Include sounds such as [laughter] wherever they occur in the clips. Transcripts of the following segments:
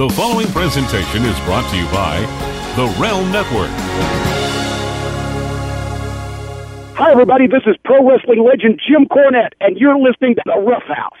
The following presentation is brought to you by the Realm Network. Hi, everybody. This is pro wrestling legend Jim Cornette, and you're listening to The Rough House.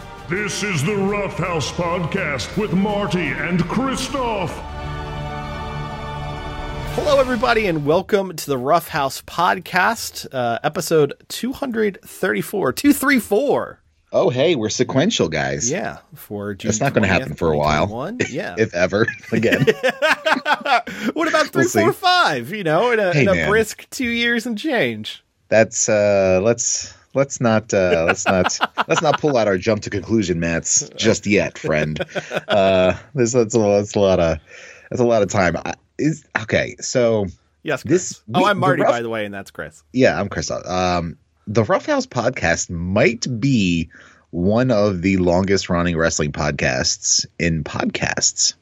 This is the Rough House Podcast with Marty and Christoph. Hello, everybody, and welcome to the Rough House Podcast, uh, episode 234. 234. Oh, hey, we're sequential, guys. Yeah, for June That's not going to happen for a while. 2021. [laughs] Yeah. if ever again. [laughs] what about three, We'll four, five? You know, in a, Hey, in a brisk two years and change. That's uh let's let's not uh let's not [laughs] let's not pull out our jump to conclusion mats [laughs] just yet, friend. Uh this that's a, that's a lot of that's a lot of time. I, is okay, so Yes, Chris. This oh, I'm Marty, the rough- by the way, and that's Chris. yeah, I'm Chris. Um the Rough House podcast might be one of the longest running wrestling podcasts in podcasts.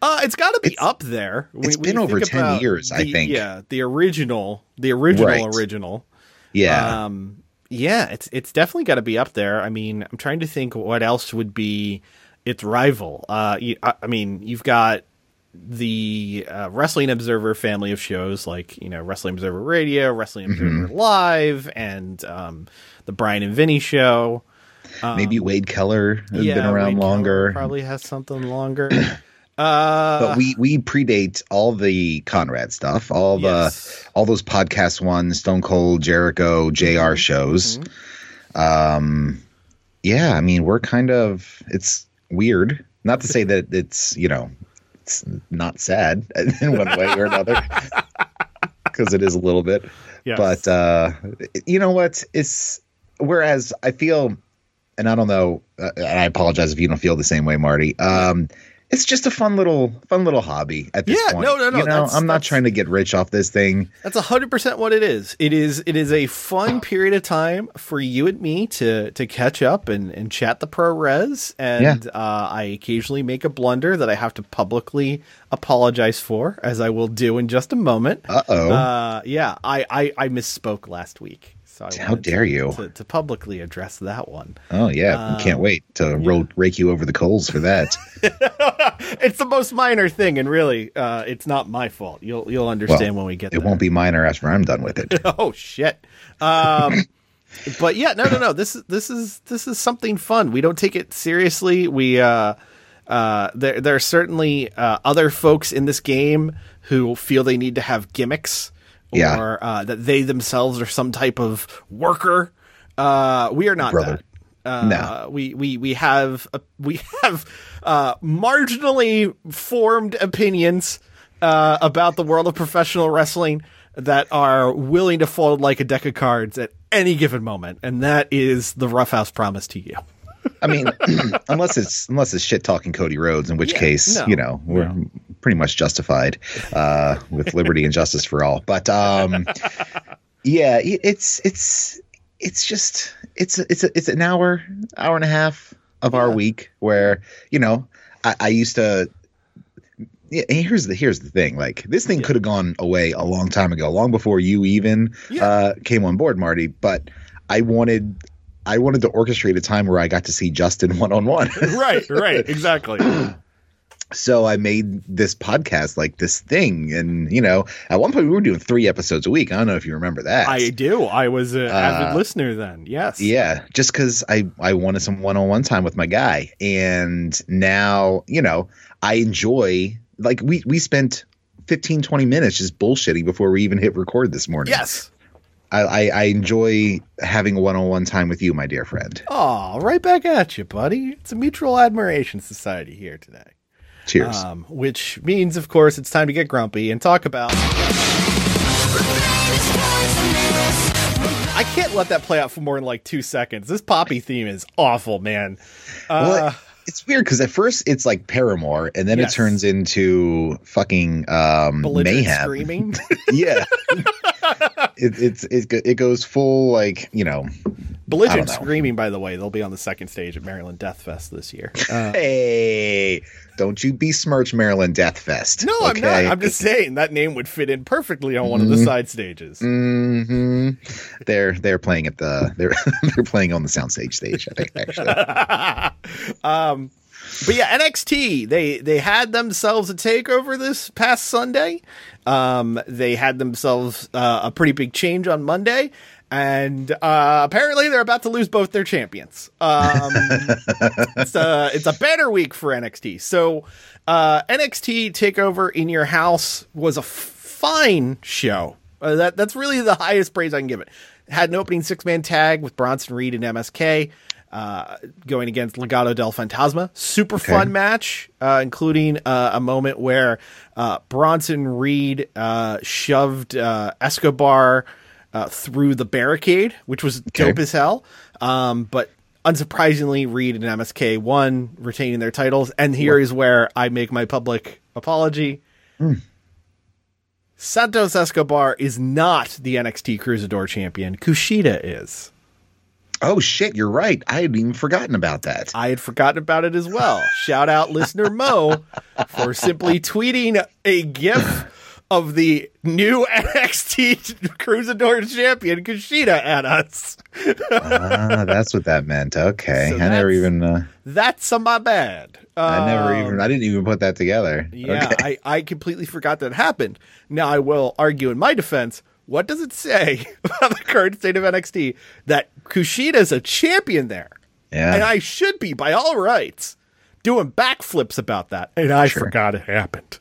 Uh, it's got to be It's- up there. When- it's been over 10 about years, I think. Yeah, the original, the original, Right. original. Yeah. Um, yeah, it's it's definitely got to be up there. I mean, I'm trying to think what else would be its rival. Uh, you, I, I mean, you've got the uh, Wrestling Observer family of shows like you know Wrestling Observer Radio, Wrestling Mm-hmm. Observer Live, and um, the Bryan and Vinny show. Maybe Wade Keller has um, yeah, been around Wade Keller longer. Probably has something longer. [clears throat] uh, but we we predate all the Conrad stuff, all the Yes. all those podcast ones, Stone Cold, Jericho, jr Mm-hmm. shows. Um, yeah, I mean, we're kind of it's weird. Not to say that it's you know it's not sad [laughs] in one way or another, [laughs] because it is a little bit. Yes. But uh, you know what? It's whereas I feel, and I don't know, uh, and I apologize if you don't feel the same way, Marty. Um, it's just a fun little, fun little hobby at this Yeah, point. Yeah, no, no, no, You know, I'm not trying to get rich off this thing. That's hundred percent what it is. It is it is a fun period of time for you and me to to catch up and, and chat the pro res. And uh, I occasionally make a blunder that I have to publicly apologize for, as I will do in just a moment. Uh-oh. Uh Yeah, I, I I misspoke last week, so I How dare to- you. to, to publicly address that one. Oh yeah, can't wait to ro- rake you over the coals for that. [laughs] It's the most minor thing, and really, uh, it's not my fault. You'll you'll understand when we get there. it there. won't be minor after I'm done with it. [laughs] oh shit. Um, but yeah, no, no, no. This is this is this is something fun. We don't take it seriously. We uh, uh, there there are certainly uh, other folks in this game who feel they need to have gimmicks Yeah. or uh, that they themselves are some type of worker. Uh, we are not Brother. that. Uh, No. we we we have uh, we [laughs] have uh, marginally formed opinions uh, about the world of professional wrestling that are willing to fold like a deck of cards at any given moment, and that is the roughhouse promise to you. I mean, [clears throat] unless it's unless it's shit talking Cody Rhodes, in which Yeah, case no, you know we're pretty much justified uh, with liberty and justice for all. But um, yeah, it's it's it's just it's it's it's an hour hour and a half of our week where you know I, I used to. Yeah, and here's the here's the thing. Like this thing could have gone away a long time ago, long before you even Yeah. uh, came on board, Marty. But I wanted I wanted to orchestrate a time where I got to see Justin one on one. right, right, [laughs] exactly. So I made this podcast like this thing, and you know, at one point we were doing three episodes a week. I don't know if you remember that. I do. I was an avid Uh, listener then. Yes. Yeah, just because I I wanted some one on one time with my guy, and now you know I enjoy like we we spent 15, 20 minutes just bullshitting before we even hit record this morning. Yes. I I, enjoy having a one on one time with you, my dear friend. Oh, right back at you, buddy. It's a mutual admiration society here today. Cheers. Um, which means, of course, it's time to get grumpy and talk about. I can't let that play out for more than like two seconds. This poppy theme is awful, man. Uh, well, it's weird because at first it's like Paramore, and then Yes. it turns into fucking um, mayhem. screaming. [laughs] yeah, it, it's it, it goes full like you know. Belligerent screaming. By the way, they'll be on the second stage at Maryland Death Fest this year. Uh, [laughs] Hey, don't you besmirch Maryland Death Fest? no, I'm not. I'm just saying that name would fit in perfectly on one of the side stages. hmm They're they're playing at the [laughs] they're they're playing on the soundstage stage. I think actually. [laughs] But yeah, NXT they they had themselves a takeover this past Sunday. Um, they had themselves uh, a pretty big change on Monday, and uh, apparently they're about to lose both their champions. Um, [laughs] it's a it's a better week for NXT. So uh, NXT Takeover in Your House was a f- fine show. Uh, that that's really the highest praise I can give it. Had an opening six man tag with Bronson Reed and MSK. Uh, going against Legado del Fantasma. Super fun match, uh, including uh, a moment where uh, Bronson Reed uh, shoved uh, Escobar uh, through the barricade, which was dope as hell. Um, but unsurprisingly, Reed and MSK won, retaining their titles. And here is where I make my public apology. Santos Escobar is not the NXT Cruiserweight champion. Kushida is. Oh shit, you're right. I had even forgotten about that. I had forgotten about it as well. [laughs] Shout out listener Mo for simply tweeting a GIF of the new [laughs] NXT Cruiserweight champion Kushida at us. ah, that's what that meant. Okay, So I never even. Uh, That's a my bad. I never Um, even. I didn't even put that together. Yeah, Okay. I, I completely forgot that happened. Now I will argue in my defense. What does it say [laughs] about the current state of NXT that Kushida's a champion there? Yeah. And I should be, by all rights, doing backflips about that. And I Sure. forgot it happened.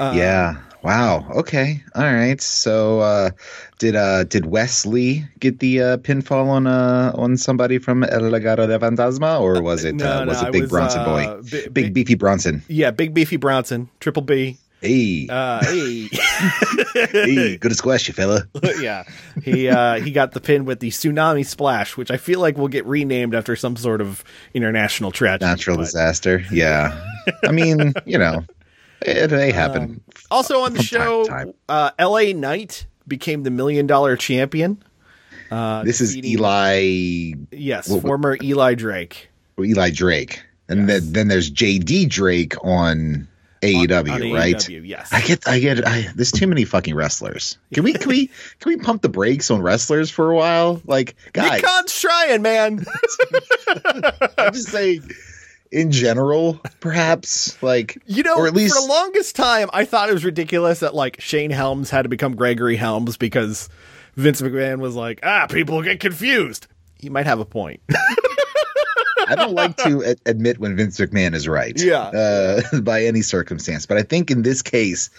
yeah. Wow. Okay. All right. So, uh, did uh did Wesley get the uh, pinfall on uh on somebody from El Legado de Fantasma, or was it No, uh, was no, it Big was, Bronson uh, boy, big, Big- beefy Bronson? Yeah, Big Beefy Bronson, Triple B. Hey, Uh, hey. [laughs] hey, good to squash you, fella. [laughs] yeah, he uh, he got the pin with the tsunami splash, which I feel like will get renamed after some sort of international tragedy. Natural but- disaster. Yeah. I mean, you know, it, may happen. Also on the time show, time. uh, L.A. Knight became the million dollar champion. this is Eli Yes, former Eli Drake. Eli Drake, and then then there's JD Drake on AEW, on right? AEW, yes. I get, I get, I, there's too many fucking wrestlers. Can we, can we, can we pump the brakes on wrestlers for a while? Like, guys, Nick Khan's trying, man. [laughs] I'm just saying, in general, perhaps, like, You know, or at least, for the longest time, I thought it was ridiculous that like Shane Helms had to become Gregory Helms because Vince McMahon was like, ah, people get confused. He might have a point. [laughs] I don't like to ad- admit when Vince McMahon is right. Yeah. Uh, [laughs] by any circumstance. But I think in this case,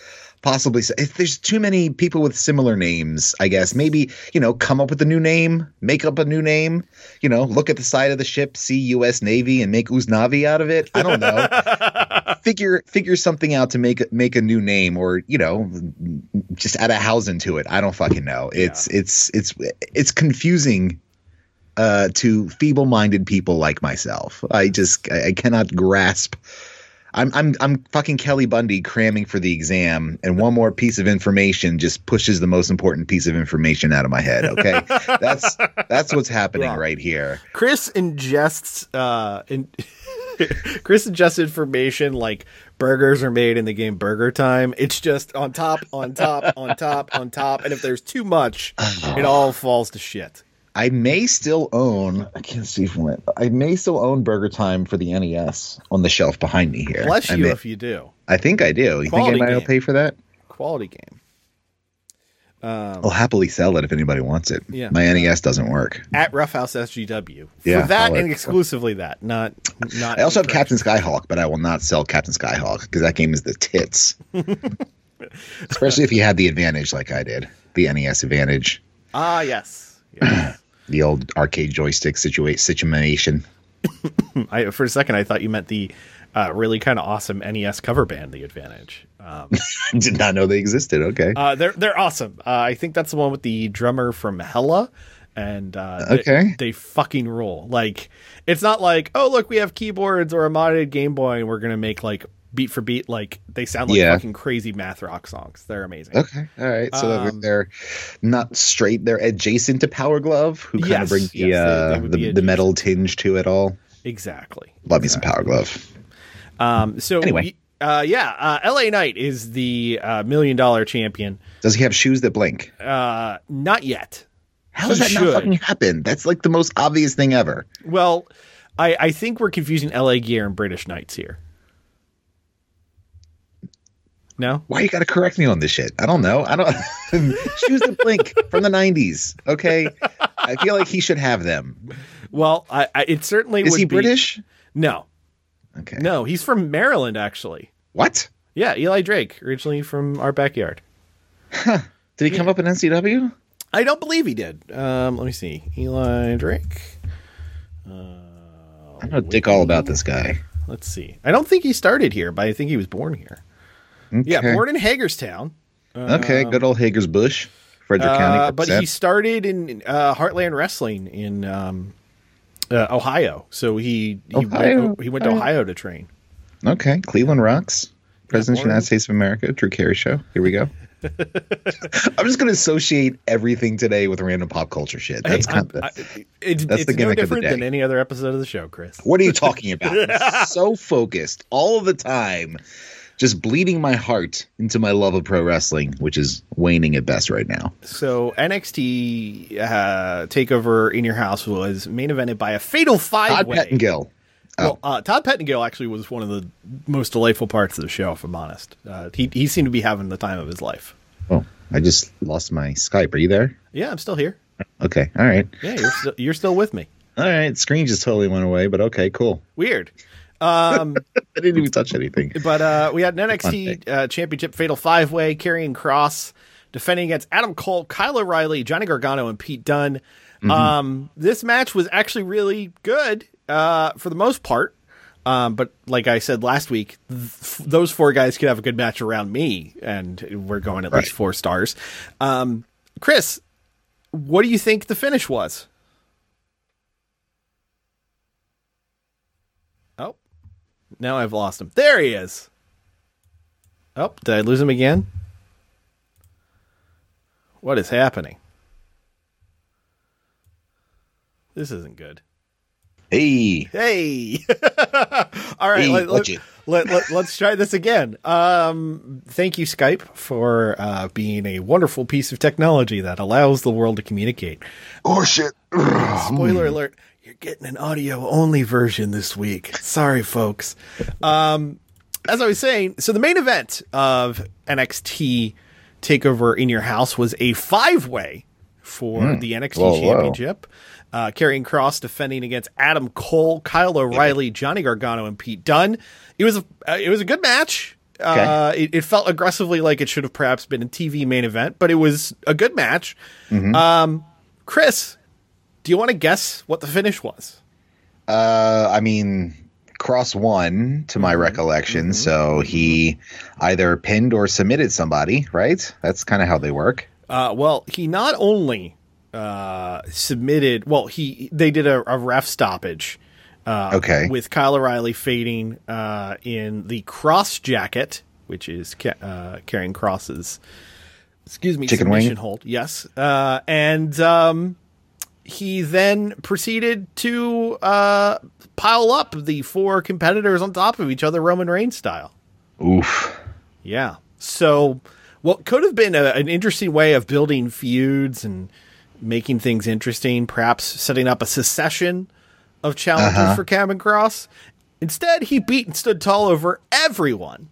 possibly, if there's too many people with similar names, I guess maybe, you know, come up with a new name, make up a new name, you know, look at the side of the ship, see U.S. Navy and make Usnavi out of it. I don't know. [laughs] figure figure something out to make make a new name or you know just add a housing to it i don't fucking know it's it's it's it's confusing uh to feeble-minded people like myself i just i, I cannot grasp I'm, I'm I'm fucking Kelly Bundy cramming for the exam, and one more piece of information just pushes the most important piece of information out of my head. Okay, [laughs] that's that's what's happening Wrong. right here. Chris ingests uh in [laughs] Chris ingests information like burgers are made in the game Burger Time. It's just on top, on top, on top, on top, and if there's too much, it all falls to shit. I may still own. I can't see from it. I may still own Burger Time for the NES on the shelf behind me here. Bless I you may- if you do. I think I do. You Quality think anybody will pay for that? Quality game. I'll happily sell it if anybody wants it. Yeah. My NES doesn't work. At Roughhouse SGW. Yeah, For that I'll- and exclusively that. Not not I also have Captain Skyhawk, but I will not sell Captain Skyhawk because that game is the tits. [laughs] Especially if you had the advantage like I did, the NES advantage, Ah yes. yes. [clears throat] the old arcade joystick situa- situation. [laughs] I for a second I thought you meant the uh, really kind of awesome NES cover band, The Advantage. Um, [laughs] Did not know they existed. Okay. uh, they're they're awesome. Uh, I think that's the one with the drummer from Hella and uh, they- Okay. they, fucking rule. Like it's not like oh look we have keyboards or a modded Game Boy and we're gonna make like beat for beat like they sound like Yeah. fucking crazy math rock songs. They're amazing. Okay, all right. So they're- Um, they're not straight. They're adjacent to Power Glove, who kind Yes, of bring the yes, uh, they would be the, the metal tinge to it all. Exactly. Love me some Power Glove. Um, so Anyway. uh, yeah, uh, L.A. Knight is the uh, million dollar champion. Does he have shoes that blink? Uh, not yet. How does that should. not fucking happen? That's like the most obvious thing ever. Well, I, I think we're confusing L.A. Gear and British Knights here. No, Why you got to correct me on this shit? I don't know. I don't [laughs] shoes that blink from the '90s. Okay, I feel like he should have them. well, I, I it certainly Is he be- British? No, Okay. no, he's from Maryland actually. What? Yeah, Eli Drake, originally from our backyard. Did he come up in MCW? I don't believe he did. Um, let me see, Eli Drake. I know dick all about this guy. Let's see. I don't think he started here, but I think he was born here. Yeah, born in Hagerstown. Okay, good old Hager's Bush, Frederick County. Uh, but he started in uh, Heartland Wrestling in um, uh, Ohio. So he he Ohio, went, he went to Ohio. To train. Okay, Cleveland rocks. President of the United States of America, Drew Carey Show. Here we go. [laughs] I'm just going to associate everything today with random pop culture shit. That's Hey, kind of. I- it's that's it's the no gimmick of the different day. than any other episode of the show, Chris. What are you [laughs] talking about? So focused all the time, just bleeding my heart into my love of pro wrestling, which is waning at best right now. So NXT uh, Takeover in Your House was main evented by a fatal five Todd way. Pettengill. Well, uh, Todd Pettengill actually was one of the most delightful parts of the show, if I'm honest. Uh, he he seemed to be having the time of his life. Oh, I just lost my Skype. Are you there? Yeah, I'm still here. Okay, all right, Yeah, you're still, you're still with me. all right. Screen just totally went away, but okay, cool. Weird. Um, [laughs] I didn't even touch anything. but uh, we had an NXT uh, Championship Fatal Five Way, Karrion Cross defending against Adam Cole, Kyle O'Reilly, Johnny Gargano, and Pete Dunne. Um, this match was actually really good uh, for the most part. Um, but like I said last week, th- those four guys could have a good match around me, and we're going at least four stars. Um, Chris, what do you think the finish was? Oh, now I've lost him. There he is. Oh, did I lose him again? What is happening? This isn't good. Hey, Hey. [laughs] All right, Hey, let, let, let, let, us try this again. Um, thank you, Skype, for uh, being a wonderful piece of technology that allows the world to communicate. oh shit. Spoiler alert, you're getting an audio only version this week. Sorry, folks. Um, as I was saying, so the main event of NXT Takeover in Your House was a five way for the NXT. Whoa, whoa. Championship. Uh, Karrion Cross defending against Adam Cole, Kyle O'Reilly, Johnny Gargano, and Pete Dunne. It was a uh, it was a good match. Uh, it, it felt aggressively like it should have perhaps been a TV main event, but it was a good match. Mm-hmm. Um, Chris, do you want to guess what the finish was? Uh, I mean, Cross won to my recollection, so he either pinned or submitted somebody, right? That's kind of how they work. Uh, well, he not only uh, submitted. Well, he they did a, a ref stoppage. Uh, Okay. With Kyle O'Reilly fading uh, in the cross jacket, which is ca- uh, Karrion Cross's. Excuse me, Chicken submission wing? hold. Yes, uh, and um, he then proceeded to uh, pile up the four competitors on top of each other, Roman Reigns style. Oof. Yeah. So, what could have been a, an interesting way of building feuds and making things interesting, perhaps setting up a secession of challengers Uh-huh. for Karrion Cross. Instead, he beat and stood tall over everyone.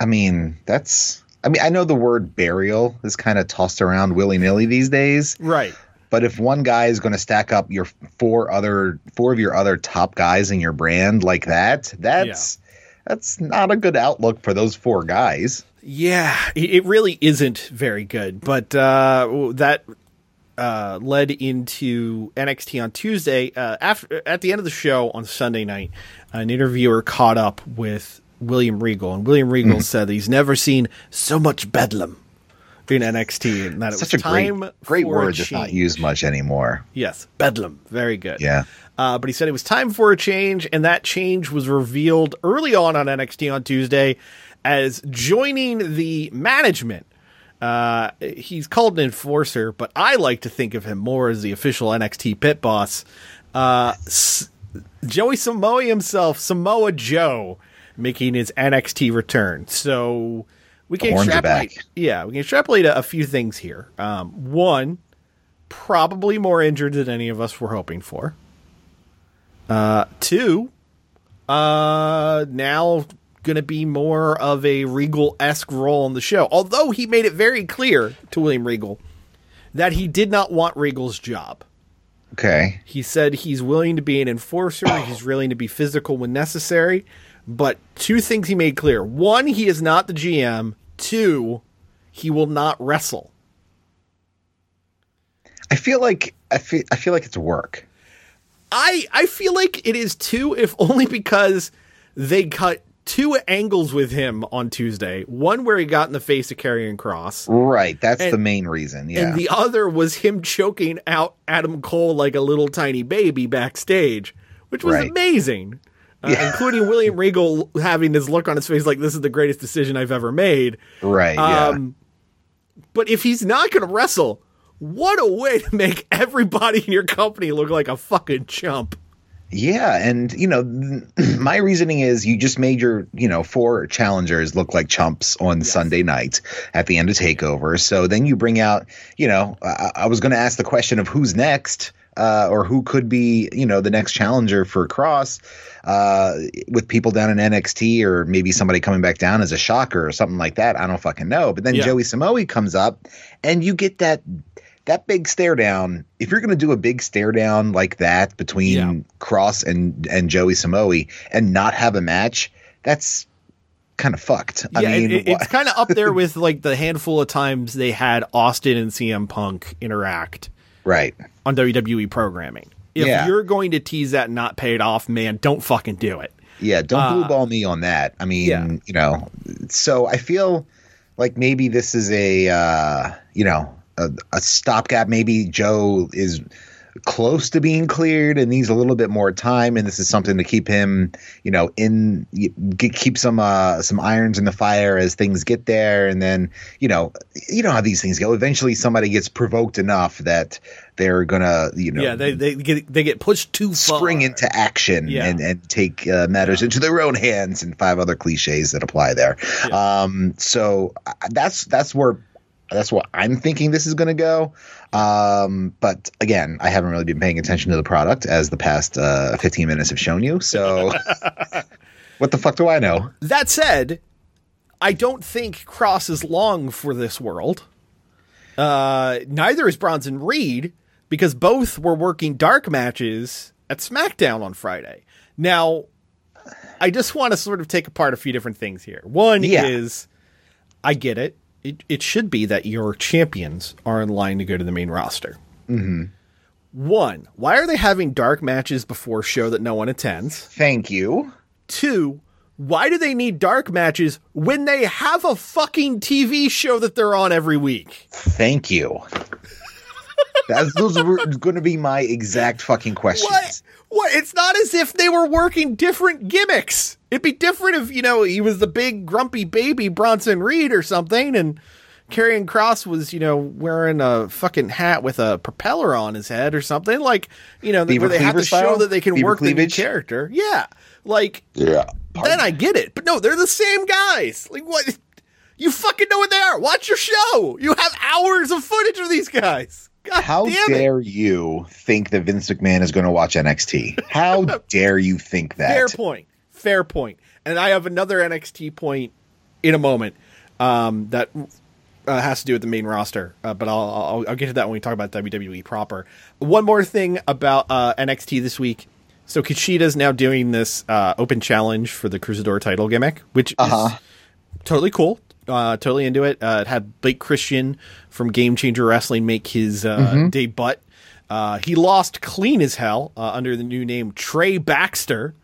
I mean, that's. I mean, I know the word burial is kind of tossed around willy nilly these days, Right. But if one guy is going to stack up your four other four of your other top guys in your brand like that, that's that's not a good outlook for those four guys. Yeah, it it really isn't very good. But uh, that uh, led into NXT on Tuesday. Uh, after at the end of the show on Sunday night, an interviewer caught up with William Regal, and William Regal said that he's never seen so much bedlam in NXT, and that it was a great, time great word that's not used much anymore. Yes, bedlam, very good. Yeah. Uh, but he said it was time for a change, and that change was revealed early on on NXT on Tuesday as joining the management. Uh, he's called an enforcer, but I like to think of him more as the official NXT pit boss. Uh, S- Joey Samoa himself, Samoa Joe, making his NXT return. So we can extrapolate. Yeah, we can extrapolate a, a few things here. Um, one, probably more injured than any of us were hoping for. Uh, two, uh, now going to be more of a Regal esque role on the show. Although he made it very clear to William Regal that he did not want Regal's job. Okay. He said he's willing to be an enforcer, he's willing to be physical when necessary. But two things he made clear one, he is not the GM. Two, he will not wrestle. I feel like I feel I feel like it's work. I I feel like it is too, if only because they cut two angles with him on Tuesday. One where he got in the face of Karrion Cross, Right. That's And- the main reason. Yeah. and the other was him choking out Adam Cole like a little tiny baby backstage, which was Right. amazing. Uh, including William Regal having this look on his face like this is the greatest decision I've ever made. right. Yeah. Um, but if he's not going to wrestle, what a way to make everybody in your company look like a fucking chump. Yeah, and you know, [clears throat] my reasoning is you just made your, you know, four challengers look like chumps on Sunday night at the end of Takeover. So then you bring out, you know, I, I was going to ask the question of who's next, uh, or who could be, you know, the next challenger for Cross, uh, with people down in NXT or maybe somebody coming back down as a shocker or something like that. I don't fucking know. But then Yeah. Joey Samoa comes up, and you get that that big stare down. If you're going to do a big stare down like that between Yeah. Cross and and Joey Samoa and not have a match, that's kind of fucked. I yeah, mean, it, it's kind of up there [laughs] with like the handful of times they had Austin and CM Punk interact right. on WWE programming. If Yeah. you're going to tease that and not pay it off, man, don't fucking do it. Yeah, don't blue ball me on that. I mean, Uh, yeah. you know, so I feel like maybe this is a uh, you know, a, a stopgap. Maybe Joe is close to being cleared and needs a little bit more time and this is something to keep him you know in get, keep some uh some irons in the fire as things get there and then you know you know how these things go eventually somebody gets provoked enough that they're gonna you know Yeah, they they get they get pushed too far. spring into action Yeah. and, and take uh, matters into their own hands and five other cliches that apply there. Um, so uh, that's that's where that's what I'm thinking this is going to go. Um, but again, I haven't really been paying attention to the product as the past uh, 15 minutes have shown you. So [laughs] what the fuck do I know? That said, I don't think Cross is long for this world. Uh, neither is Bronson Reed because both were working dark matches at SmackDown on Friday. Now, I just want to sort of take apart a few different things here. One Yeah. is, I get it. It, it should be that your champions are in line to go to the main roster. Mm-hmm. One, why are they having dark matches before show that no one attends? Thank you. Two, why do they need dark matches when they have a fucking TV show that they're on every week? Thank you. That's, those were going to be my exact fucking questions. What? What? It's not as if they were working different gimmicks. It'd be different if, you know, he was the big grumpy baby Bronson Reed or something and Karrion Cross was, you know, wearing a fucking hat with a propeller on his head or something. Like, you know, Beaver where they have Cleaver to show that they can Beaver work the new character. Yeah. Like, Yeah. then I get it. But no, they're the same guys. Like what? You fucking know what they are. Watch your show. You have hours of footage of these guys. God How dare you think that Vince McMahon is going to watch NXT? How [laughs] dare you think that? Fair point. Fair point. And I have another NXT point in a moment um, that uh, has to do with the main roster, uh, but I'll, I'll I'll get to that when we talk about WWE proper. One more thing about uh, NXT this week. So Kushida now doing this uh, open challenge for the Cruiserweight title gimmick, which Uh-huh. is totally cool. Uh, totally into it. Uh, it had Blake Christian from Game Changer Wrestling make his uh, Mm-hmm. debut. Uh, he lost clean as hell uh, under the new name Trey Baxter,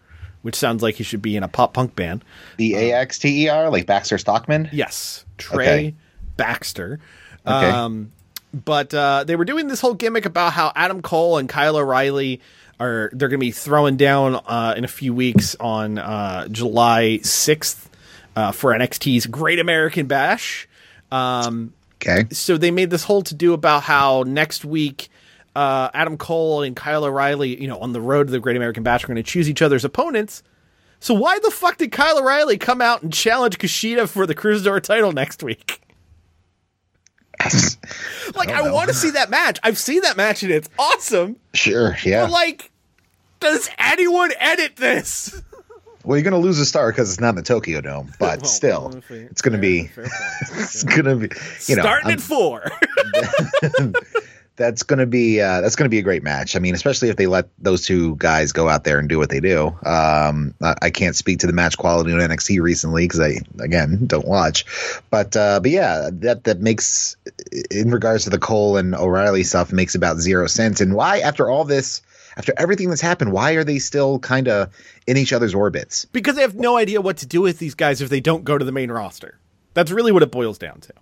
which sounds like he should be in a pop punk band. The AXTER, like Baxter Stockman? Yes, Trey Okay. Baxter. Okay. Um, but uh, they were doing this whole gimmick about how Adam Cole and Kyle O'Reilly are they're going to be throwing down uh, in a few weeks on uh, July sixth uh, for NXT's Great American Bash. Um, okay. so they made this whole to do about how next week uh, Adam Cole and Kyle O'Reilly, you know, on the road to the Great American Bash, are going to choose each other's opponents. So why the fuck did Kyle O'Reilly come out and challenge Kushida for the Cruiserweight title next week? [laughs] Like, I, want to see that match. I've seen that match and it's awesome. sure. Yeah. But like, does anyone edit this? Well, you're gonna lose a star because it's not in the Tokyo Dome, [laughs] but Well, still, it's gonna be. fair point. [laughs] It's gonna be. You know. Starting I'm- at four. [laughs] that's going to be uh, that's going to be a great match. I mean, especially if they let those two guys go out there and do what they do. Um, I, I can't speak to the match quality on NXT recently because I again don't watch, but uh, but yeah, that that makes in regards to the Cole and O'Reilly stuff makes about zero sense. And why after all this, after everything that's happened, why are they still kind of in each other's orbits? because they have no idea what to do with these guys if they don't go to the main roster. That's really what it boils down to.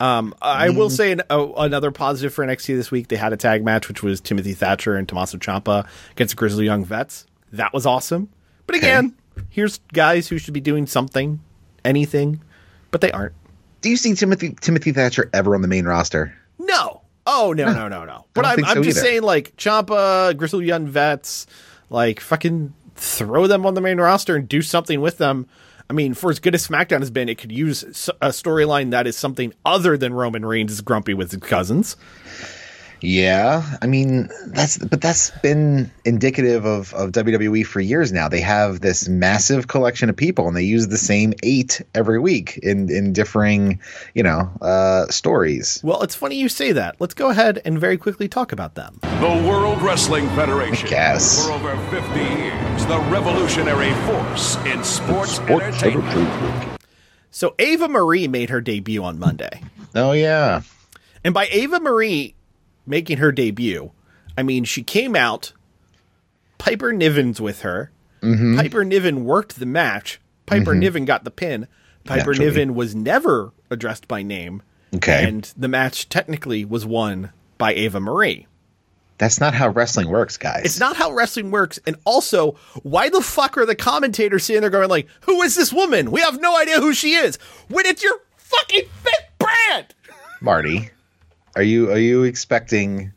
Um, I will say an, oh, another positive for NXT this week. They had a tag match, which was Timothy Thatcher and Tommaso Ciampa against Grizzled Young Vets. That was awesome. But again, here's guys who should be doing something, anything, but they aren't. Do you see Timothy Timothy Thatcher ever on the main roster? No. Oh no no no no. But I'm think I'm just either. saying like Ciampa, Grizzled Young Vets, like fucking throw them on the main roster and do something with them. I mean, for as good as SmackDown has been, it could use a storyline that is something other than Roman Reigns is grumpy with his cousins. Yeah, I mean that's but that's been indicative of of WWE for years now. They have this massive collection of people, and they use the same eight every week in in differing, you know, uh, stories. Well, it's funny you say that. Let's go ahead and very quickly talk about them. The World Wrestling Federation. guess. For over 50 years, the revolutionary force in sports, Sports entertainment. Entertainment. So Eva Marie made her debut on Monday. Oh yeah, And by Eva Marie making her debut, I mean she came out. Piper Niven's with her. Mm-hmm. Piper Niven worked the match. Piper Niven got the pin. Piper Naturally. Niven was never addressed by name. Okay. And the match technically was won by Eva Marie. that's not how wrestling works, guys. It's not how wrestling works. And also, why the fuck are the commentators sitting there going like, "Who is this woman? We have no idea who she is." When it's your fucking fifth brand. Marty. Are you are you expecting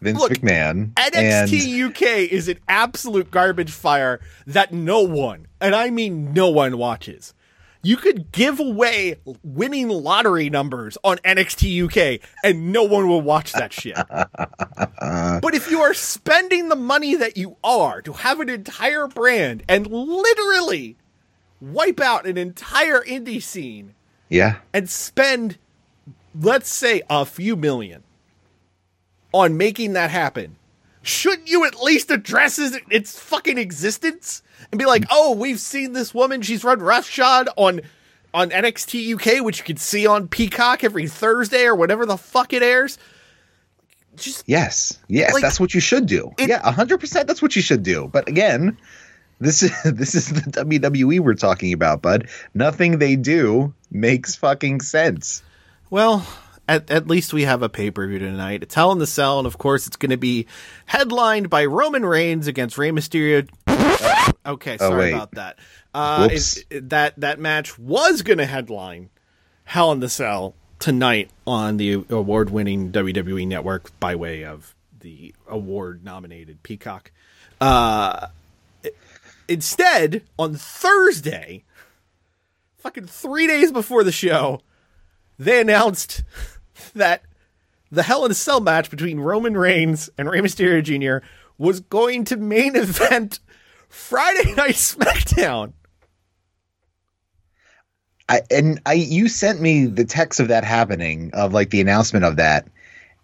Vince Look, McMahon NXT UK is an absolute garbage fire that no one, and I mean no one, watches. You could give away winning lottery numbers on NXT UK and no one will watch that shit. [laughs] but if you are spending the money that you are to have an entire brand and literally wipe out an entire indie scene yeah, and spend, let's say, a few million on making that happen, shouldn't you at least address its, fucking existence and be like, "Oh, we've seen this woman. She's run roughshod on on NXT UK, which you can see on Peacock every Thursday or whatever the fuck it airs." Just yes, yes, Like, that's what you should do. it- yeah, hundred percent. That's what you should do. But again, this is [laughs] this is the WWE we're talking about, bud. Nothing they do makes fucking sense. Well, at, at least we have a pay per view tonight. It's Hell in the Cell, and of course, it's going to be headlined by Roman Reigns against Rey Mysterio. okay, sorry Oh, wait. about that. Uh, it- it- that that match was going to headline Hell in the Cell tonight on the award winning WWE network by way of the award nominated Peacock. Uh, instead, on Thursday, fucking three days before the show, they announced that the Hell in a Cell match between Roman Reigns and Rey Mysterio Jr. was going to main [laughs] event Friday Night SmackDown. I and I you sent me the text of that happening of like the announcement of that.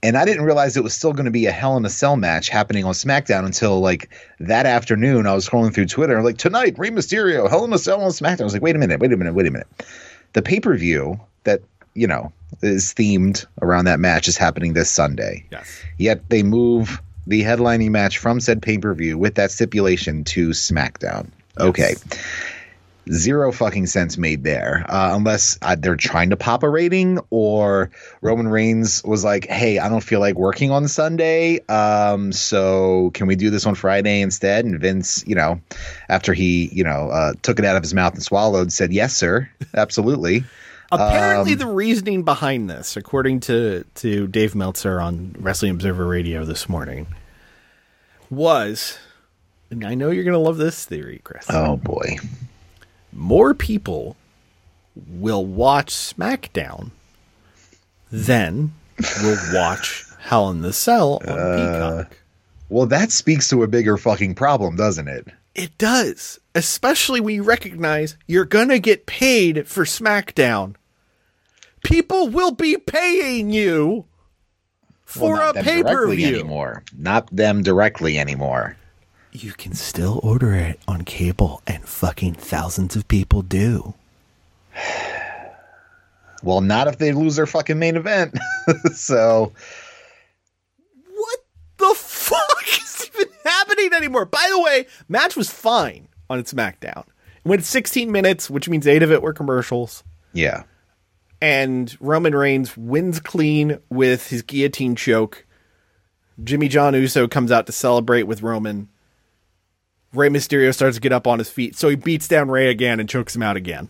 And I didn't realize it was still going to be a Hell in a Cell match happening on SmackDown until like that afternoon. I was scrolling through Twitter, like tonight, Rey Mysterio, Hell in a Cell on SmackDown. I was like, wait a minute, wait a minute, wait a minute. The pay per view that you know is themed around that match is happening this Sunday. Yes. Yet they move the headlining match from said pay per view with that stipulation to SmackDown. Okay. zero fucking sense made there, uh, unless uh, they're trying to pop a rating or Roman Reigns was like, "Hey, I don't feel like working on Sunday, um, so can we do this on Friday instead?" And Vince, you know, after he, you know, uh, took it out of his mouth and swallowed, said, "Yes, sir, absolutely." Apparently, Um, the reasoning behind this, according to to Dave Meltzer on Wrestling Observer Radio this morning, was, and I know you're going to love this theory, Chris. Oh boy, More people will watch SmackDown than will watch Hell in the Cell on Uh, Peacock. well, that speaks to a bigger fucking problem, doesn't it? It does, especially when you recognize you're going to get paid for SmackDown. People will be paying you for Well, a pay per view. anymore. Not them directly anymore. You can still order it on cable, and fucking thousands of people do. [sighs] Well, not if they lose their fucking main event. [laughs] so What the [laughs] fuck is even happening anymore? By the way, match was fine on its SmackDown. It went 16 minutes, which means eight of it were commercials. yeah, and Roman Reigns wins clean with his guillotine choke. Jimmy John Uso comes out to celebrate with Roman. Rey Mysterio starts to get up on his feet, so he beats down Rey again and chokes him out again.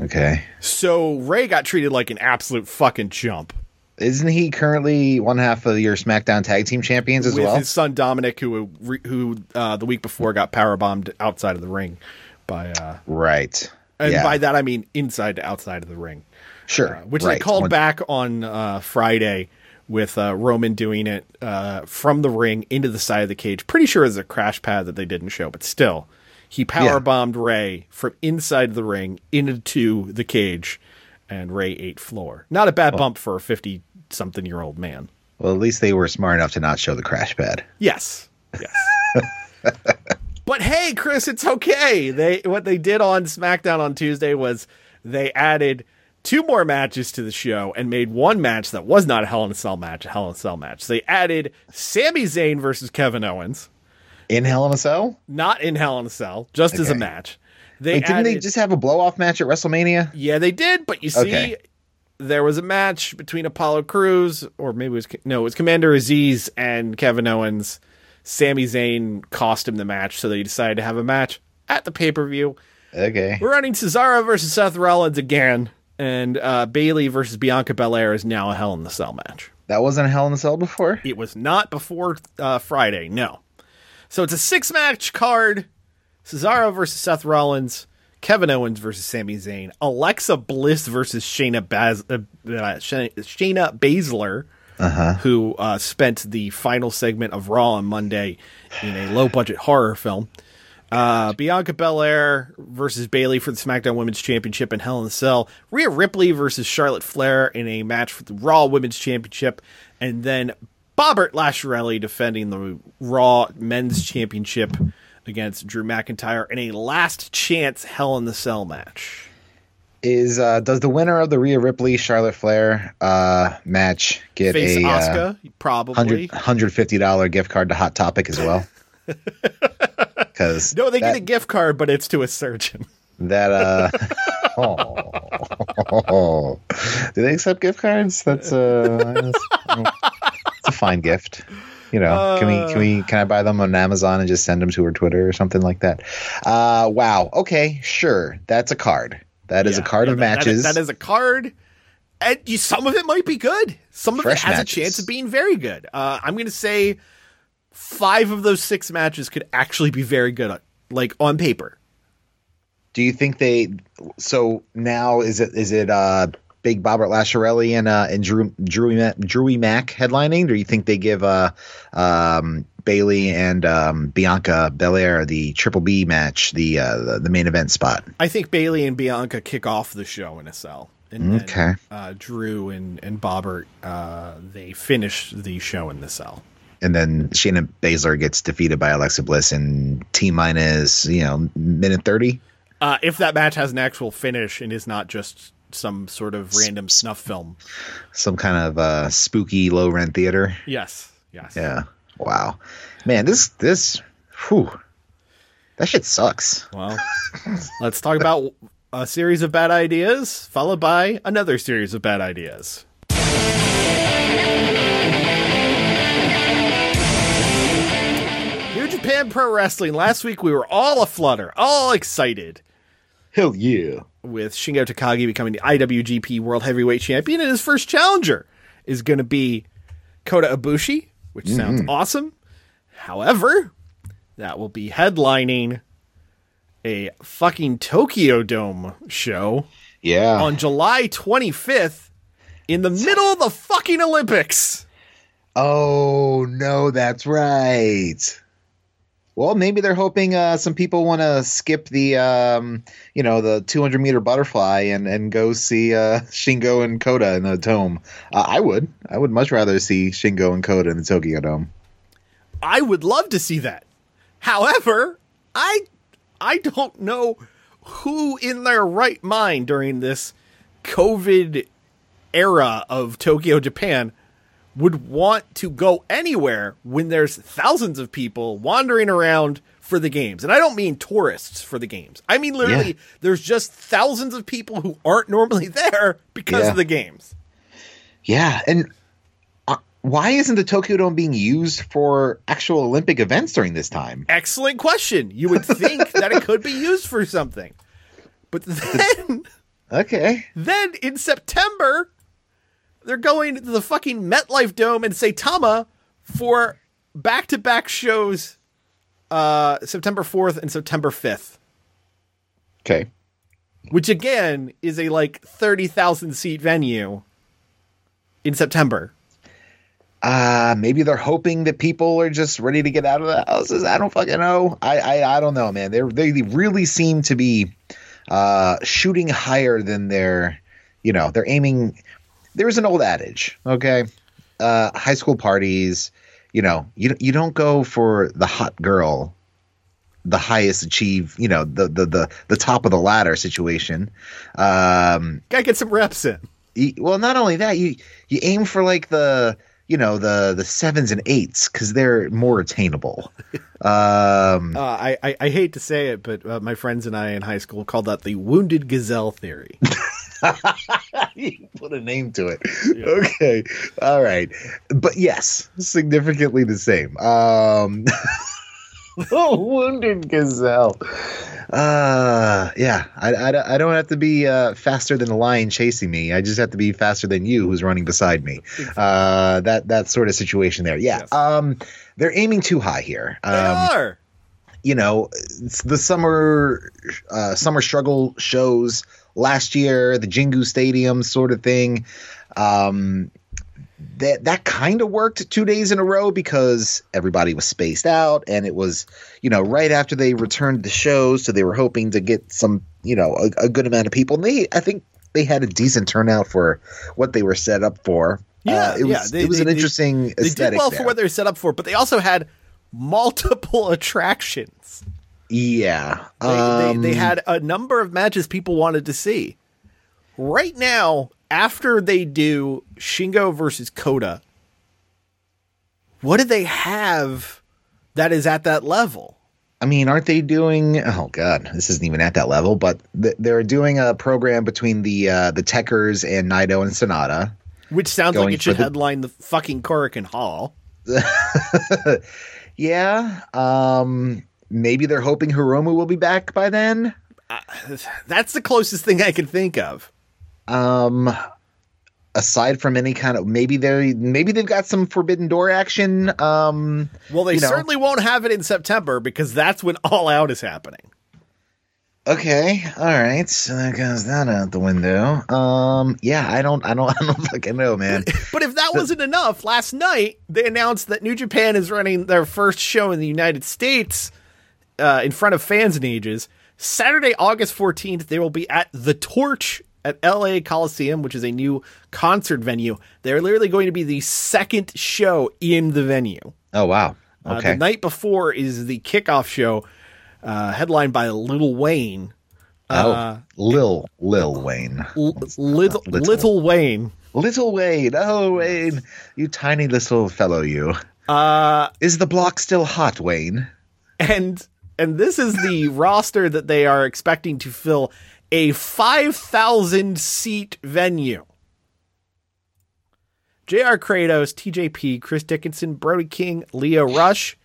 okay. So Rey got treated like an absolute fucking chump Isn't he currently one half of your SmackDown Tag Team Champions as with well? his son Dominic, who who uh, the week before got power bombed outside of the ring by, uh, right. and yeah. by that I mean inside to outside of the ring. sure. uh, which right. they called One- back on uh, Friday with uh, Roman doing it uh, from the ring into the side of the cage. Pretty sure it's a crash pad that they didn't show, but still, he power bombed Rey from inside the ring into the cage, and Rey ate floor. Not a bad bump for a fifty something year old man. Well, at least they were smart enough to not show the crash pad. Yes. Yes. [laughs] but hey, Chris, it's okay. They what they did on SmackDown on Tuesday was they added two more matches to the show and made one match that was not a Hell in a Cell match, a Hell in a Cell match. They added Sami Zayn versus Kevin Owens, In Hell in a Cell? not in Hell in a Cell, just as a match. They Wait, didn't they just have a blow off match at WrestleMania? yeah, they did, but you see, Okay. there was a match between Apollo Crews, or maybe it was no, it was Commander Aziz and Kevin Owens. Sami Zayn cost him the match, so they decided to have a match at the pay per view. Okay. We're running Cesaro versus Seth Rollins again, and uh, Bayley versus Bianca Belair is now a Hell in the Cell match. That wasn't a Hell in the Cell before? It was not before uh, Friday, no. So it's a six match card Cesaro versus Seth Rollins, Kevin Owens versus Sami Zayn, Alexa Bliss versus Shayna, Baz- uh, uh, Shayna Baszler, who uh, spent the final segment of Raw on Monday in a low budget horror film. Uh, Bianca Belair versus Bayley for the SmackDown Women's Championship in Hell in a Cell. Rhea Ripley versus Charlotte Flair in a match for the Raw Women's Championship. And then Bobbert Lashley defending the Raw Men's Championship against Drew McIntyre in a last chance Hell in the Cell match. Is uh does the winner of the Rhea Ripley Charlotte Flair uh match get Face a uh, probably. $150 gift card to Hot Topic as well? [laughs] Because No, they that, get a gift card, but it's to a surgeon. that uh oh, [laughs] [laughs] do they accept gift cards? That's uh it's a fine gift. You know, can we can we can I buy them on Amazon and just send them to her Twitter or something like that? Uh wow. Okay, sure. That's a card. That is Yeah, a card yeah, of that- that is- matches. that is a card. And you, some of it might be good. Some of Fresh it has matches. a chance of being very good. Uh, I'm going to say five of those six matches could actually be very good, uh, like on paper. Do you think they? So now is it is it uh Big Bobbert Lasharelli and uh and Drew Drewy Mac, Drewy Mac headlining? Do you think they give uh um Bayley and um Bianca Belair the Triple B match the uh the, the main event spot? I think Bayley and Bianca kick off the show in a cell. And then, Okay. uh, Drew and, and Bobbert, uh, they finish the show in the cell. And then Shayna Baszler gets defeated by Alexa Bliss in T minus you know minute thirty. Uh, if that match has an actual finish and is not just some sort of random snuff film. Some kind of uh spooky low rent theater. Yes. Yes. Yeah. Wow. Man, this this whew. That shit sucks. Well, let's talk about a series of bad ideas, followed by another series of bad ideas. New Japan Pro Wrestling. Last week we were all aflutter, all excited Hell yeah. with Shingo Takagi becoming the IWGP World Heavyweight Champion, and his first challenger is going to be Kota Ibushi, which mm-hmm. sounds awesome. However, that will be headlining a fucking Tokyo Dome show Yeah. on July 25th in the middle of the fucking Olympics. Oh no, that's right. Well, maybe they're hoping uh, some people want to skip the, um, you know, the 200 meter butterfly and and go see uh, [laughs] Shingo and Kota in the dome. Uh, I would. I would much rather see Shingo and Kota in the Tokyo Dome. I would love to see that. However, I I don't know who in their right mind during this COVID era of Tokyo, Japan would want to go anywhere when there's thousands of people wandering around for the games. And I don't mean tourists for the games. I mean literally Yeah. there's just thousands of people who aren't normally [laughs] there because Yeah. of the games. Yeah, and uh, why isn't the Tokyo Dome being used for actual Olympic events during this time? Excellent question. You would think [laughs] that it could be used for something. But then [laughs] Okay. Then in September, they're going to the fucking MetLife Dome in Saitama for back to back shows uh, September 4th and September 5th, Okay. which again is a like 30,000 seat venue in September. Uh, maybe they're hoping that people are just ready to get out of the houses. I don't fucking know. I I, I don't know, man. They they really seem to be uh, shooting higher than their, you know, they're aiming. There's an old adage, okay? Uh, high school parties, you know, you you don't go for the hot girl, the highest achieve, you know, the the the the top of the ladder situation. Um, Gotta get some reps in. you- well not only that you you aim for like the you know the the sevens and eights because they're more attainable [laughs] um Uh, I, I, I hate to say it, but uh, my friends and I in high school called that the wounded gazelle theory. [laughs] [laughs] you put a name to it. Okay. All right. But yes significantly the same. Um [laughs] oh wounded gazelle. Uh yeah I, I, I don't have to be uh faster than a lion chasing me. I just have to be faster than you who's running beside me. Uh that that sort of situation there. Yeah Yes. um they're aiming too high here. They um are. you know it's the summer uh, summer struggle shows last year, the Jingu Stadium sort of thing. Um, that that kind of worked two days in a row because everybody was spaced out, and it was you know right after they returned the shows, so they were hoping to get some you know a, a good amount of people. And they, I think, they had a decent turnout for what they were set up for. Yeah, Uh, it was yeah, they- it was they- an they- interesting They did well there. for what they're set up for, but they also had multiple [laughs] attractions. Yeah, They, um, they, they had a number of matches people wanted to see. Right now, after they do Shingo versus Kota, what do they have that is at that level? I mean, aren't they doing? Oh God, this isn't even at that level. But th- they're doing a program between the uh, the Tekkers and Naito and Sanada. Which sounds like it should the- headline the fucking Korakuen Hall. [laughs] Yeah, um, maybe they're hoping Hiromu will be back by then. That's the closest thing I can think of. Um, aside from any kind of maybe they maybe they've got some Forbidden Door action. Um, Well, they You know. certainly won't have it in September because that's when All Out is happening. okay, all right, so that goes that out the window. Um, yeah, I don't, I don't, [laughs] I don't fucking know, man. But if that wasn't enough, last night they announced that New Japan is running their first show in the United States uh, in front of fans and ages. Saturday, August 14th, they will be at The Torch at LA Coliseum, which is a new concert venue. They're literally going to be the second show in the venue. Oh wow, Uh, okay. the night before is the kickoff show, uh, headlined by Little Wayne. oh, uh, Lil Lil Wayne. L- little, Little. little Wayne. Little Wayne, oh Wayne, you tiny little fellow, you. Uh, Is the block still hot, Wayne? and and this is the [laughs] roster that they are expecting to fill a 5,000 seat venue. J.R. Kratos, TJP, Chris Dickinson, Brody King, Lio Rush,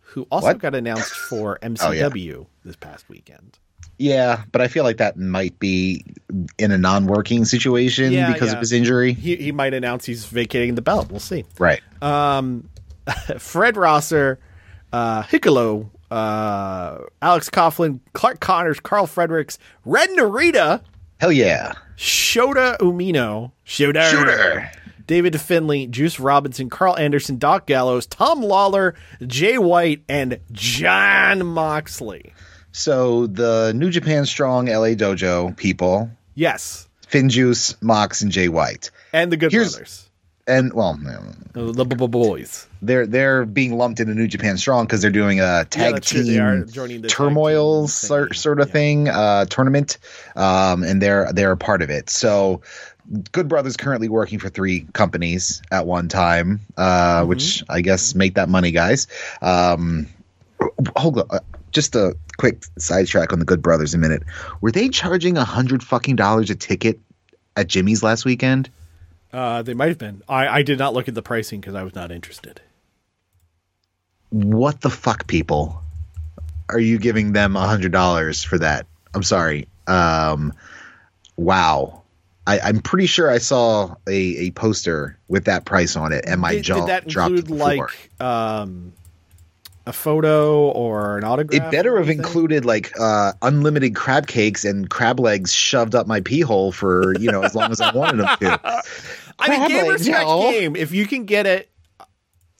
who also What? got announced for [laughs] MCW this past weekend. Yeah, but I feel like that might be in a non-working situation Yeah, because yeah. of his injury. He, he might announce he's vacating the belt. We'll see. Right. [laughs] Fred Rosser, uh, Hikuleo, uh, Alex Coughlin, Clark Connors, Karl Fredericks, Ren Narita, Hell yeah. Shota Umino, Shota. Shooter. David Finlay, Juice Robinson, Karl Anderson, Doc Gallows, Tom Lawlor, Jay White, and Jon Moxley. So the New Japan Strong LA Dojo people, Yes, Finjuice, Mox, and Jay White, and the Good Here's- Brothers, and well, the, the b- b- boys. they're they're being lumped into New Japan Strong because they're doing a tag that's true. They are team joining the tag turmoil team sort, thingy. sort of Yeah. thing uh, tournament, um, and they're they're a part of it. So. Good Brothers currently working for three companies at one time, uh, Mm-hmm. which I guess make that money, guys. Um, hold on, uh, just a quick sidetrack on the Good Brothers a minute. Were they charging a hundred fucking dollars a ticket at Jimmy's last weekend? Uh, they might have been. I, I did not look at the pricing because I was not interested. What the fuck, people? Are you giving them a hundred dollars for that? I'm sorry. Um, wow. I, I'm pretty sure I saw a, a poster with that price on it, and my did, jaw did that dropped to include the floor. like um, a photo or an autograph? It better have included like uh, unlimited crab cakes and crab legs shoved up my pee hole for you know as long as I wanted them to. [laughs] I mean, crab game legs, game. If you can get it,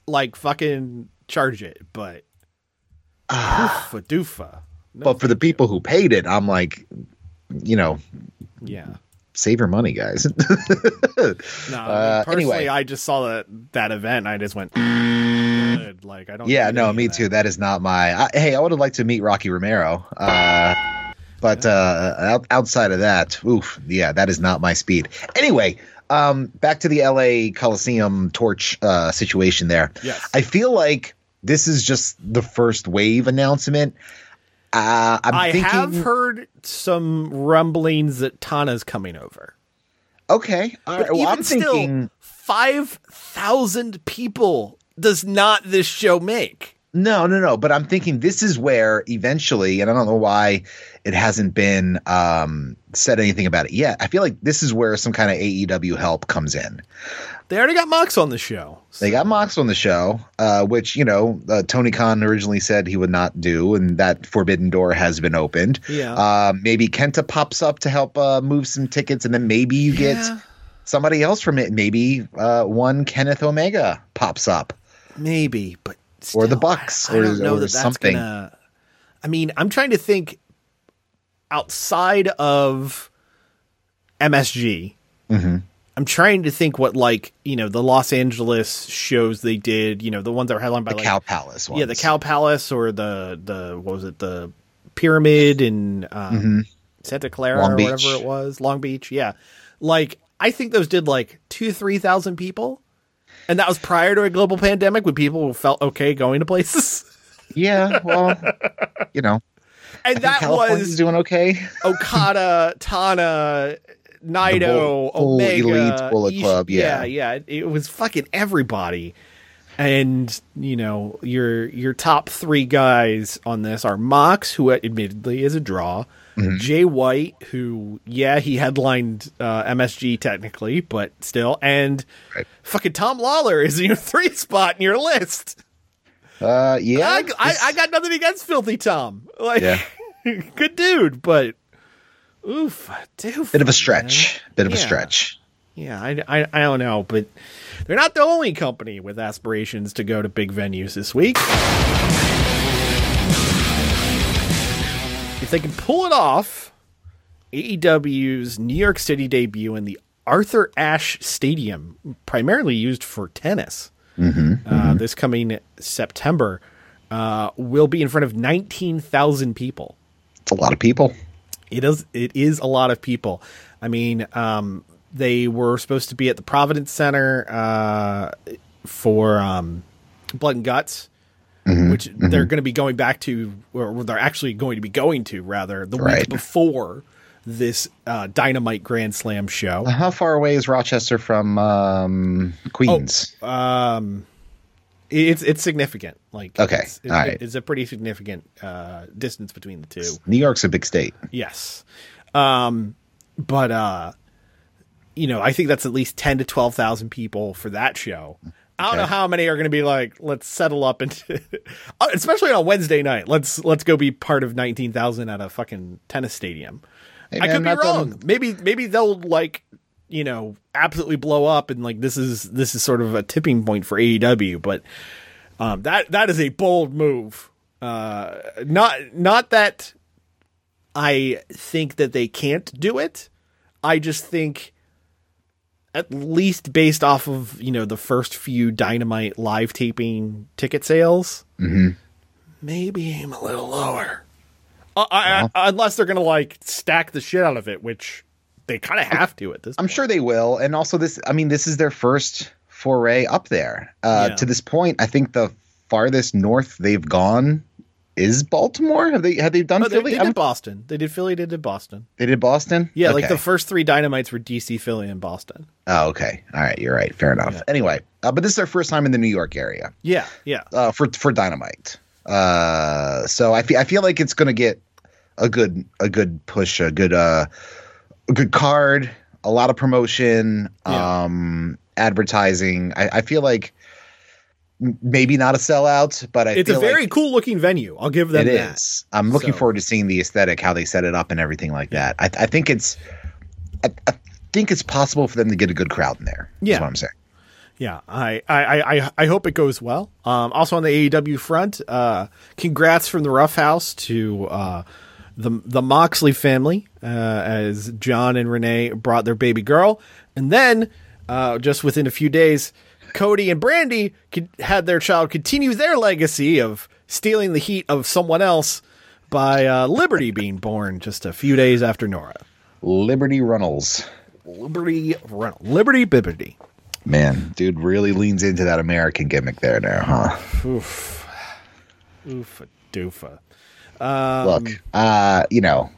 like fucking charge it. But [sighs] oofa doofa. No, But for the people who paid it, I'm like, you know, yeah. save your money, guys. [laughs] No, Uh, personally, anyway. I just saw that that event. And I just went, good. like I don't. yeah, no, me too. that. Is not my. I, hey, I would have liked to meet Rocky Romero. Uh, but uh, out, outside of that, oof, yeah, that is not my speed. Anyway, um, back to the LA Coliseum torch uh, situation there. Yes. I feel like this is just the first wave announcement. Uh, I'm I thinking, have heard some rumblings that Tana's coming over. Okay, all right. Well, even I'm thinking. still, five thousand people does not this show make. No, no, no. But I'm thinking this is where eventually, and I don't know why it hasn't been um, said anything about it yet. I feel like this is where some kind of AEW help comes in. They already got Mox on the show. They got Mox on the show, uh, which you know uh, Tony Khan originally said he would not do, and that forbidden door has been opened. Yeah. Uh, maybe Kenta pops up to help uh, move some tickets, and then maybe you get Yeah. somebody else from it. Maybe uh, one Kenneth Omega pops up. Maybe, but Or the Bucks, I, I or- or that that's something. Gonna, I mean, I'm trying to think outside of MSG. Mm-hmm. I'm trying to think what like you know the Los Angeles shows they did. You know the ones that were headlined by The like Cow Palace. Ones. yeah the Cow Palace or the the what was it the Pyramid in um, Santa Clara Mm-hmm. Long or Beach. whatever it was Long Beach. Yeah, like I think those did like two three thousand people, and that was prior to a global pandemic when people felt okay going to places. [laughs] Yeah, well, you know, And that was doing okay. [laughs] Okada, Tana, Naito, The full- full Omega, elite Bullet Club, yeah. yeah, It, it was fucking everybody. And you know your your top three guys on this are Mox, who admittedly is a draw. Mm-hmm. Jay White, who yeah he headlined uh, MSG technically, but still, and Right. fucking Tom Lawlor is in your three spot in your list. Uh, yeah, I, I, I got nothing against Filthy Tom. Like, Yeah. [laughs] good dude, but oof, dude, bit of a stretch. Bit of a stretch. Yeah, I, I, I don't know, but they're not the only company with aspirations to go to big venues this week. If they can pull it off, AEW's New York City debut in the Arthur Ashe Stadium, primarily used for tennis, uh, this coming September, uh, will be in front of 19,000 people. It's a lot of people. It is it is a lot of people. I mean, um, they were supposed to be at the Providence Center uh, for um, Blood and Guts, which they're going to be going back to, or they're actually going to be going to rather the week before this uh, Dynamite Grand Slam show. How far away is Rochester from um, Queens? Um, it's it's significant. Like Okay, it's, it- all right. it's a pretty significant uh, distance between the two. New York's a big state. Yes. Um, but uh, you know, I think that's at least ten to twelve thousand people for that show. I don't know how many are going to be like, let's settle up and, [laughs] especially on Wednesday night. Let's let's go be part of nineteen thousand at a fucking tennis stadium. Hey, I could be wrong. Maybe maybe they'll like you know absolutely blow up and like this is this is sort of a tipping point for AEW. But um, that that is a bold move. Uh, not not that I think that they can't do it. I just think at least based off of you know the first few dynamite live taping ticket sales maybe aim a little lower uh, I, I, unless they're gonna like stack the shit out of it which they kind of have to at this I'm point. sure they will. And also, this, I mean, this is their first foray up there. Uh, Yeah. To this point, I think the farthest north they've gone is Baltimore. Have they? Have they done Oh, Philly? they I'm- did Boston. They did Philly. They did Boston. they did Boston. Yeah, like the first three dynamites were DC, Philly, and Boston. Oh, okay. All right. You're right. Fair enough. Anyway, uh, but this is their first time in the New York area Yeah, yeah. uh, for for Dynamite. Uh, so I feel I feel like it's going to get a good a good push, a good uh, a good card, a lot of promotion, Yeah. um, advertising. I, I feel like maybe not a sellout, but I It's a very like cool looking venue. I'll give them it that. is. I'm looking So- forward to seeing the aesthetic, how they set it up, and everything like that. I, I think it's. I, I think it's possible for them to get a good crowd in there. Yeah. what I'm saying. Yeah, I, I, I, I hope it goes well. Um, also on the AEW front, uh, congrats from the Rough House to uh, the the Moxley family uh, as Jon and Renee brought their baby girl, and then uh, just within a few days, Cody and Brandi could, had their child continue their legacy of stealing the heat of someone else by uh, Liberty [laughs] being born just a few days after Nora. Liberty Runnels. Liberty, Liberty, Bibbity. Man, dude really leans into that American gimmick there now, huh? Oof. Oofa doofa. Look, uh, you know,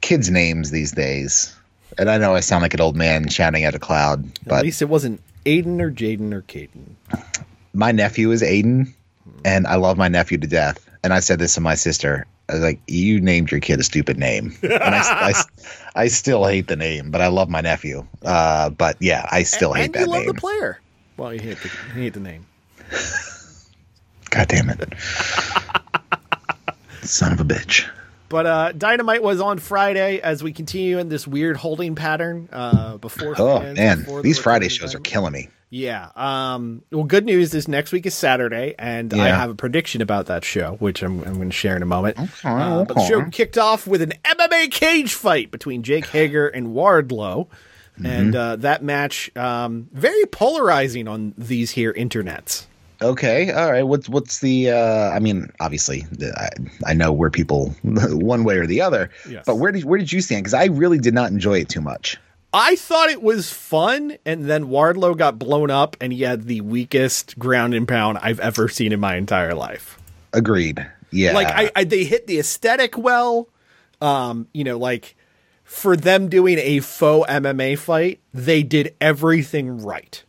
kids' names these days. And I know I sound like an old man shouting at a cloud, but At least it wasn't Aiden or Jaden or Caden. my nephew is Aiden, and I love my nephew to death. And I said this to my sister. I was like, "You named your kid a stupid name," and I, I, [laughs] I still hate the name, but I love my nephew. Uh, but yeah, I still hate and that you love name. the player. Well, you hate the, you hate the name. [laughs] God damn it, [laughs] son of a bitch. But uh, Dynamite was on Friday as we continue in this weird holding pattern. Uh, before Oh fans, man, before the these Friday recording shows are killing me. Yeah. Um, well, good news is next week is Saturday, and I have a prediction about that show, which I'm, I'm going to share in a moment. Okay, Uh, but the show kicked off with an MMA cage fight between Jake [sighs] Hager and Wardlow. Mm-hmm. And uh, that match, um, very polarizing on these here internets. Okay, all right. What's what's the? Uh, I mean, obviously, I, I know where people [laughs] one way or the other. Yes. But where did where did you stand? Because I really did not enjoy it too much. I thought it was fun, and then Wardlow got blown up, and he had the weakest ground and pound I've ever seen in my entire life. Agreed. Yeah. Like I, I they hit the aesthetic well. Um, you know, like for them doing a faux MMA fight, they did everything right.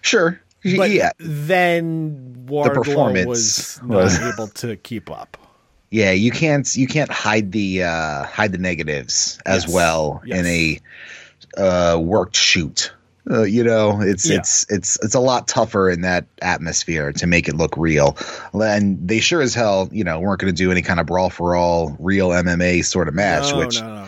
sure. But yeah. then Wardlow performance was [laughs] not was- able to keep up. Yeah. You can't you can't hide the uh, hide the negatives as Yes. well Yes. in a uh, worked shoot. Uh, you know, it's Yeah. it's it's it's a lot tougher in that atmosphere to make it look real. And they sure as hell, you know, weren't going to do any kind of brawl for all real MMA sort of match, No, which no, no.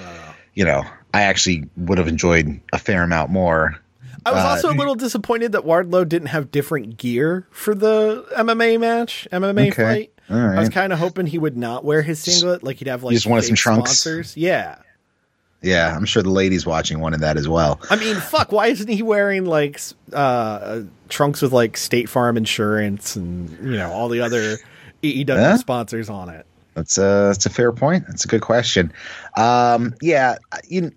you know, I actually would have enjoyed a fair amount more. I was Uh, also a little disappointed that Wardlow didn't have different gear for the MMA match, MMA Okay. fight. All I was kind of hoping he would not wear his singlet, like he'd have like just wanted some trunks? sponsors. Yeah, Yeah, I'm sure the ladies watching wanted that as well. I mean, fuck. Why isn't he wearing like uh, trunks with like State Farm insurance and you know all the other AEW Huh? sponsors on it? That's a that's a fair point. That's a good question. Um, yeah, you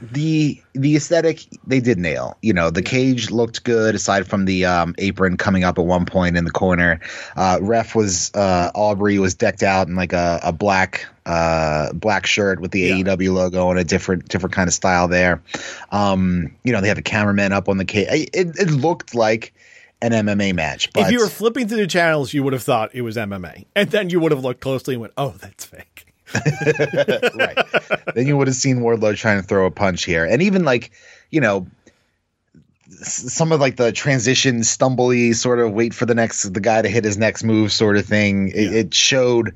the the aesthetic they did nail. You know, the cage looked good aside from the um, apron coming up at one point in the corner. Uh, ref was uh, Aubrey was decked out in like a, a black uh, black shirt with the Yeah. AEW logo and a different different kind of style there. Um, you know, they have a cameraman up on the cage. It, it looked like an MMA match. But if you were flipping through the channels, you would have thought it was MMA, and then you would have looked closely and went, "Oh, that's fake." [laughs] right. then you would have seen Wardlow trying to throw a punch here, and even like you know some of like the transition stumbly sort of wait for the next the guy to hit his next move sort of thing. It, it showed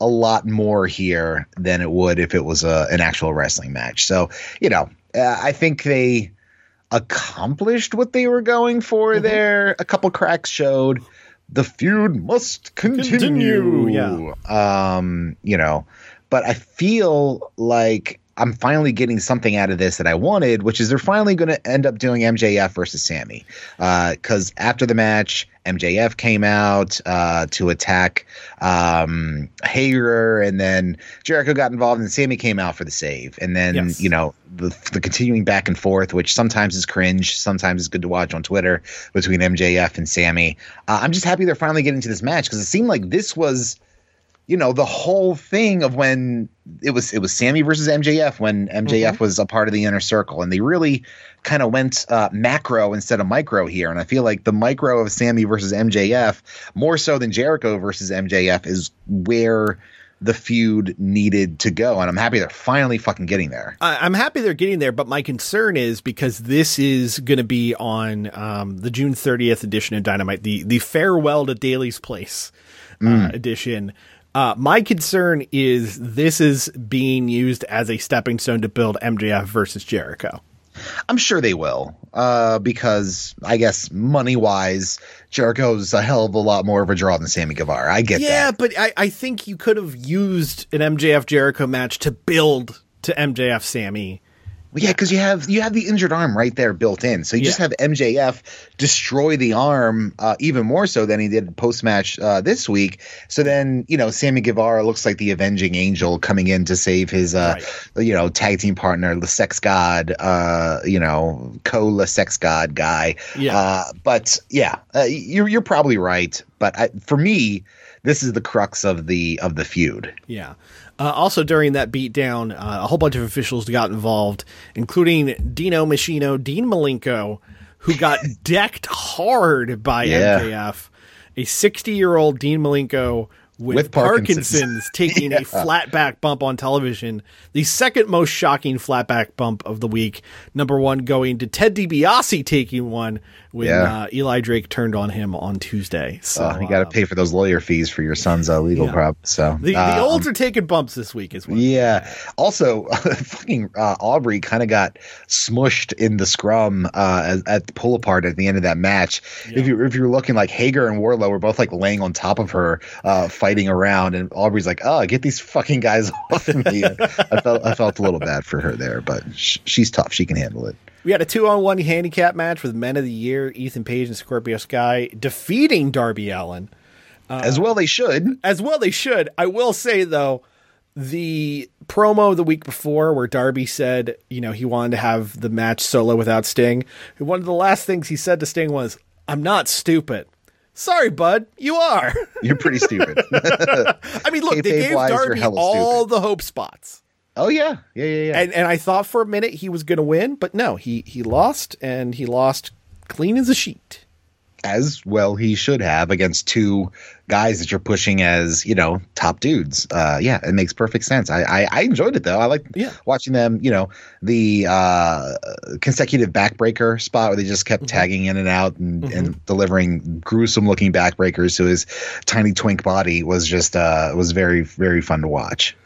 a lot more here than it would if it was a, an actual wrestling match. So you know, uh, I think they accomplished what they were going for there. A couple cracks showed. The feud must continue. Continue, Um, you know, but I feel like I'm finally getting something out of this that I wanted, which is they're finally going to end up doing MJF versus Sammy. Because after the match, MJF came out uh, to attack um, Hager, and then Jericho got involved, and Sammy came out for the save. And then, Yes. you know, the, the continuing back and forth, which sometimes is cringe, sometimes is good to watch on Twitter between MJF and Sammy. Uh, I'm just happy they're finally getting to this match because it seemed like this was you know the whole thing of when it was it was Sammy versus MJF when MJF was a part of the inner circle and they really kind of went uh, macro instead of micro here and I feel like the micro of Sammy versus MJF more so than Jericho versus MJF is where the feud needed to go and I'm happy they're finally fucking getting there. I'm happy they're getting there, but my concern is because this is going to be on um, the June 30th edition of Dynamite, the the farewell to Daly's Place uh, edition. Uh, my concern is this is being used as a stepping stone to build MJF versus Jericho. I'm sure they will, uh, because I guess money wise, Jericho's a hell of a lot more of a draw than Sammy Guevara. I get Yeah, that. but I, I think you could have used an MJF Jericho match to build to MJF Sammy. Yeah, because you have you have the injured arm right there built in, so you just have MJF destroy the arm uh, even more so than he did post match uh, this week. So then you know Sammy Guevara looks like the avenging angel coming in to save his uh, you know tag team partner, the Sex God, uh, you know co La Sex God guy. Yeah. Uh, but yeah, uh, you're you're probably right. But I, for me, this is the crux of the of the feud. Yeah. Uh, also, during that beatdown, uh, a whole bunch of officials got involved, including Dino Machino, Dean Malenko, who got [laughs] decked hard by Yeah. MJF. A 60 year old Dean Malenko with, With Parkinson's, Parkinson's. [laughs] taking a flat back bump on television. The second most shocking flat back bump of the week. Number one going to Ted DiBiase taking one when Yeah. uh, Eli Drake turned on him on Tuesday. So Uh, you got to uh, pay for those lawyer fees for your son's uh, legal Yeah. So the, the um, olds are taking bumps this week as well. Yeah. Also, [laughs] fucking uh, Aubrey kind of got smushed in the scrum uh, at, at the pull apart at the end of that match. If you if you're looking like Hager and Wardlow were both like laying on top of her, uh, fighting around, and Aubrey's like, "Oh, get these fucking guys [laughs] off me." I felt I felt a little bad for her there, but sh- she's tough. She can handle it. We had a two on one handicap match with Men of the Year, Ethan Page and Scorpio Sky, defeating Darby Allin. Uh, as well, they should. As well, they should. I will say, though, the promo the week before where Darby said, you know, he wanted to have the match solo without Sting, one of the last things he said to Sting was, I'm not stupid. Sorry, bud, you are. You're pretty stupid. [laughs] I mean, look, they gave Darby all stupid. the hope spots. Oh yeah, yeah, yeah, yeah. And and I thought for a minute he was going to win, but no, he he lost and he lost clean as a sheet. as well he should have against two guys that you're pushing as you know top dudes. Uh yeah it makes perfect sense. I i, I enjoyed it though. I like Yeah. watching them you know the uh consecutive backbreaker spot where they just kept tagging in and out and, and delivering gruesome looking backbreakers to his tiny twink body was just uh was very very fun to watch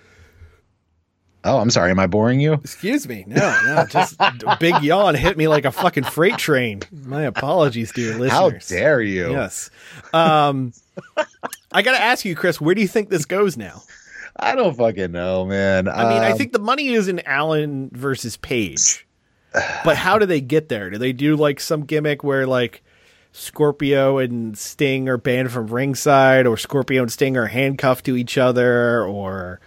oh i'm sorry am i boring you Excuse me. No, no, just a big yawn hit me like a fucking freight train. My apologies, dear listeners. how dare you Yes. Um, I got to ask you, Chris, where do you think this goes now? i don't fucking know man I mean, I Um, think the money is in Allin versus Page, but how do they get there? Do they do like some gimmick where like Scorpio and Sting are banned from ringside, or Scorpio and Sting are handcuffed to each other, or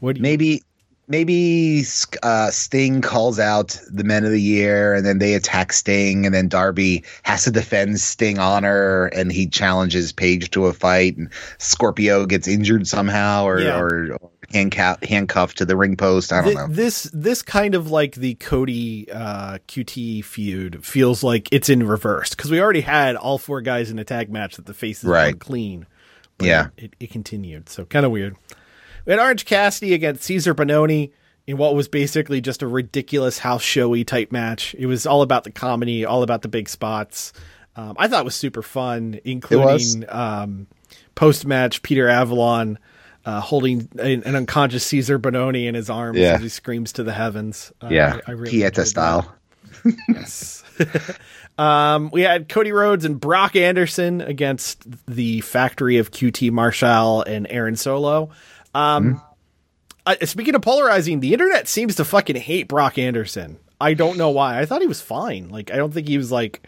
what? Maybe maybe uh, Sting calls out the Men of the Year, and then they attack Sting, and then Darby has to defend Sting honor, and he challenges Page to a fight, and Scorpio gets injured somehow, or Yeah. or, or handcuff, handcuffed to the ring post. I don't Th- know. This this kind of like the Cody uh, QT feud feels like it's in reverse because we already had all four guys in a tag match that the faces Right. were clean. But Yeah. it, it continued. So kind of weird. We had Orange Cassidy against Cezar Bononi in what was basically just a ridiculous house showy type match. It was all about the comedy, all about the big spots. Um, I thought it was super fun, including um, post match Peter Avalon uh, holding an, an unconscious Cezar Bononi in his arms Yeah. as he screams to the heavens. Uh, yeah, I, I really Pieta style. Yes. [laughs] um, we had Cody Rhodes and Brock Anderson against the factory of QT Marshall and Aaron Solo. Um, uh, speaking of polarizing, the internet seems to fucking hate Brock Anderson. I don't know why. I thought he was fine. Like, I don't think he was like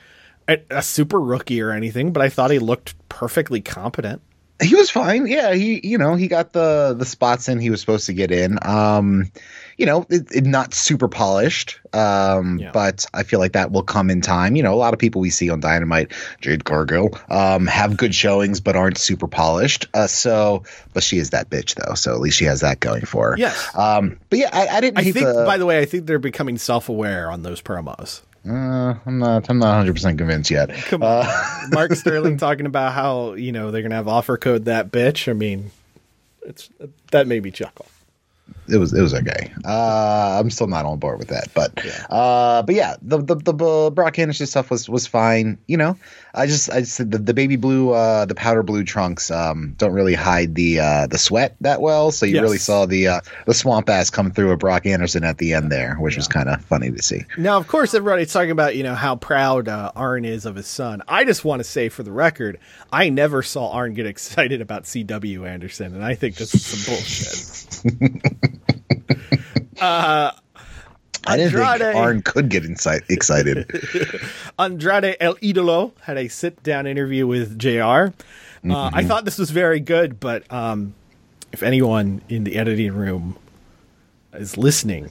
a, a super rookie or anything, but I thought he looked perfectly competent. he was fine. Yeah, he you know he got the the spots in he was supposed to get in. Um, you know, it, it not super polished. Um, Yeah. but I feel like that will come in time. You know, a lot of people we see on Dynamite, Jade Cargill, um, have good showings but aren't super polished. Uh, so, but she is that bitch though. So at least she has that going for her. Yes. Um, but yeah, I, I didn't. I think, the, by the way, I think they're becoming self aware on those promos. uh, I'm not. I'm not 100 percent convinced yet. Come on. Mark [laughs] Sterling talking about how, you know, they're going to have offer code that bitch. I mean, it's that made me chuckle. It was it was okay. Uh, I'm still not on board with that, but uh, but yeah, the the the Brock Anderson stuff was was fine. You know, I just I just the, the baby blue uh, the powder blue trunks um don't really hide the uh, the sweat that well, so you Yes. really saw the uh, the swamp ass come through with Brock Anderson at the end there, which was kind of funny to see. Now, of course, everybody's talking about, you know, how proud uh, Arn is of his son. I just want to say for the record, I never saw Arn get [laughs] excited about CW Anderson, and I think this is some bullshit. [laughs] I didn't Andrade. think Arn could get insight, excited. [laughs] Andrade El Idolo had a sit down interview with JR. Uh, I thought this was very good, but um, if anyone in the editing room is listening,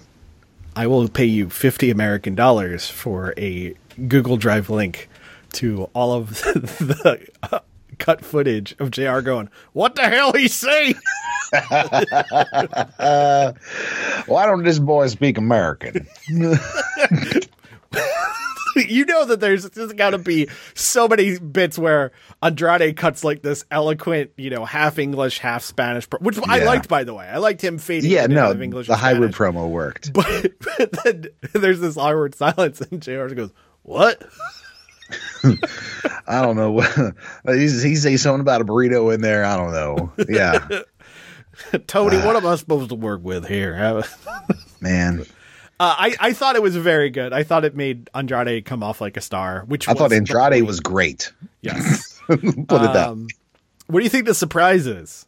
I will pay you 50 American dollars for a Google Drive link to all of [laughs] the cut footage of JR going, What the hell he say? [laughs] Why don't this boy speak American? [laughs] you know that there's, there's got to be so many bits where Andrade cuts like this eloquent, you know, half English, half Spanish, pro- which I liked, by the way. I liked him fading. yeah, in and out no, of English the hybrid Spanish. promo worked. But, [laughs] but then there's this awkward silence, and JR goes, "What?" I don't know. [laughs] he's he say something about a burrito in there. I don't know. Yeah, [laughs] Tony, what am I supposed to work with here? [laughs] Uh, man. I I thought it was very good. I thought it made Andrade come off like a star. Which I thought Andrade was great. yes. Put it that. Um, what do you think the surprise is?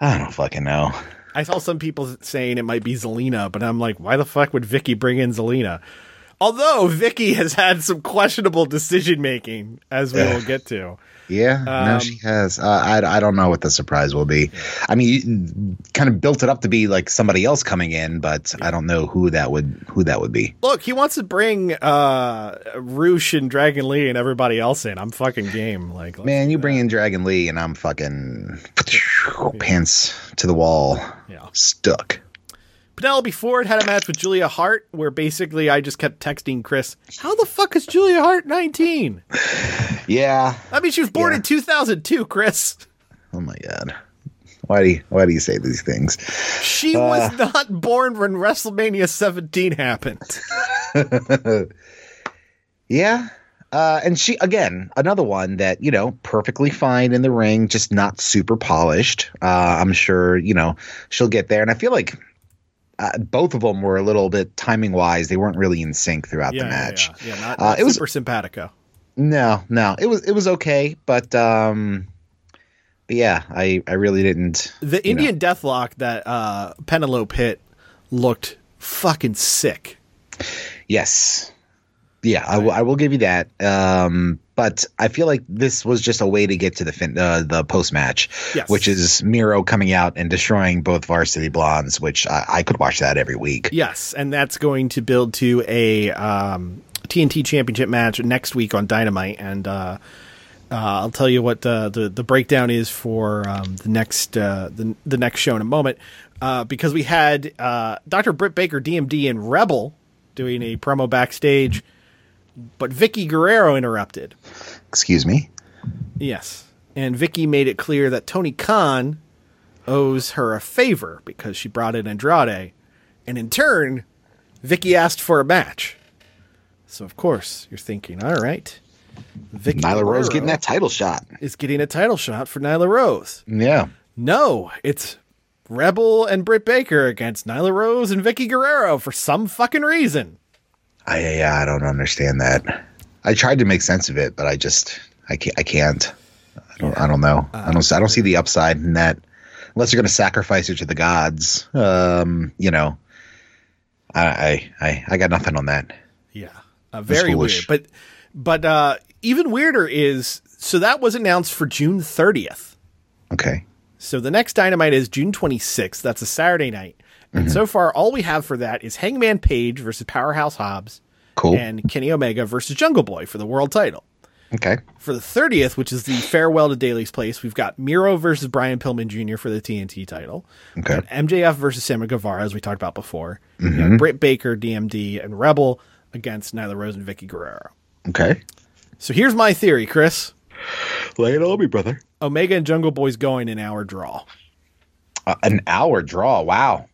I don't fucking know. I saw some people saying it might be Zelina, but I'm like, why the fuck would Vickie bring in Zelina? Although Vickie has had some questionable decision making, as we will get to. Yeah, no, Um, she has. Uh, I I don't know what the surprise will be. I mean, you kind of built it up to be like somebody else coming in, but I don't know who that would who that would be. Look, he wants to bring uh Rush and Dragon Lee and everybody else in. I'm fucking game. Like, Man, you bring in Dragon Lee, and I'm fucking pants to the wall, Yeah. stuck. Penelope Ford had a match with Julia Hart where basically I just kept texting Chris, "How the fuck is Julia Hart 19?" [laughs] Yeah. I mean, she was born Yeah. in 2002, Chris. Oh my god. Why do you why do you say these things? She was not born when WrestleMania 17 happened. [laughs] Yeah. Uh, and she again another one that you know perfectly fine in the ring, just not super polished. Uh, I'm sure you know she'll get there, and I feel like uh, both of them were a little bit timing wise. They weren't really in sync throughout Yeah, the match. yeah, yeah. not, Uh, not it was- super simpatico. No, no, it was it was okay, but um, but yeah, I I really didn't. The you know. Indian Deathlock that uh, Penelope hit looked fucking sick. Yes. Yeah, I will- I will give you that. Um, but I feel like this was just a way to get to the fin- uh, the post match, Yes. which is Miro coming out and destroying both Varsity Blondes, which I, I could watch that every week. Yes, and that's going to build to a um, TNT Championship match next week on Dynamite, and uh, uh, I'll tell you what uh, the the breakdown is for um, the next uh, the the next show in a moment, uh, because we had uh, Dr. Britt Baker, DMD, and Rebel doing a promo backstage, but Vickie Guerrero interrupted. Excuse me. Yes. And Vickie made it clear that Tony Khan owes her a favor because she brought in Andrade. And in turn, Vickie asked for a match. So, of course, you're thinking, all right. Vickie Nyla Rose getting that title shot. is getting a title shot for Nyla Rose. Yeah. No, it's Rebel and Britt Baker against Nyla Rose and Vickie Guerrero for some fucking reason. I yeah, I don't understand that. I tried to make sense of it, but I just I can't. I can't. I don't. I don't know. I don't. I don't see the upside in that. Unless you're going to sacrifice her to the gods, um, you know. I, I I I got nothing on that. Yeah, uh, very weird. But but uh, even weirder is so that was announced for June 30th. Okay. So the next Dynamite is June 26th. That's a Saturday night. And Mm-hmm. so far, all we have for that is Hangman Page versus Powerhouse Hobbs Cool. and Kenny Omega versus Jungle Boy for the world title. okay. For the 30th, which is the farewell to Daly's Place, we've got Miro versus Brian Pillman Jr. for the TNT title. Okay. MJF versus Sammy Guevara, as we talked about before. Mm-hmm. Britt Baker, DMD, and Rebel against Nyla Rose and Vickie Guerrero. Okay. So here's my theory, Chris. Lay it on me, brother. Omega and Jungle Boy's going an hour draw. Uh, an hour draw. Wow.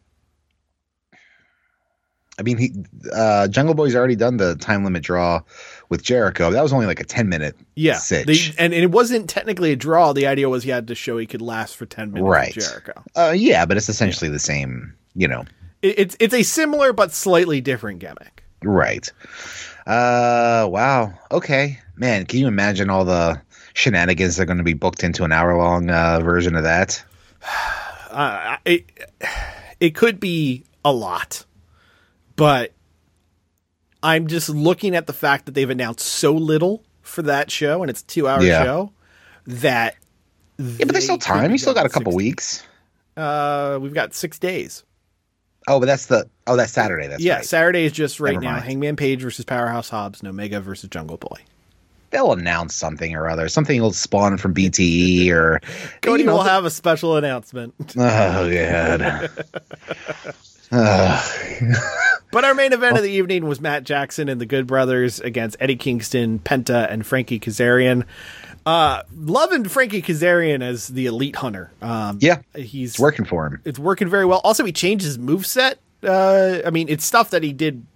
I mean, he uh, Jungle Boy's already done the time limit draw with Jericho. That was only like a ten minute. Yeah, sitch. they- and, and it wasn't technically a draw. The idea was he had to show he could last for ten minutes. with Right. Jericho. Uh, yeah, but it's essentially the same. You know. It, it's it's a similar but slightly different gimmick. Right. Uh. Wow. Okay. Man, can you imagine all the shenanigans that are going to be booked into an hour long uh, version of that? [sighs] Uh, it it could be a lot, but I'm just looking at the fact that they've announced so little for that show, and it's a two hour Yeah. show. That Yeah, but there's still time. You still got a couple weeks. Uh, we've got six days. Oh, but that's the. Oh, that's Saturday. That's yeah, right. Saturday is just right Never now. mind. Hangman Page versus Powerhouse Hobbs, and Omega versus Jungle Boy. They'll announce something or other. Something will spawn from BTE or. [laughs] Cody you know, will have a special announcement. Oh god. [laughs] [laughs] But our main event of the evening was Matt Jackson and the Good Brothers against Eddie Kingston, Penta, and Frankie Kazarian. Uh, loving Frankie Kazarian as the elite hunter. Um, Yeah, he's it's working for him. It's working very well. Also, he changed his moveset. Uh, I mean, it's stuff that he did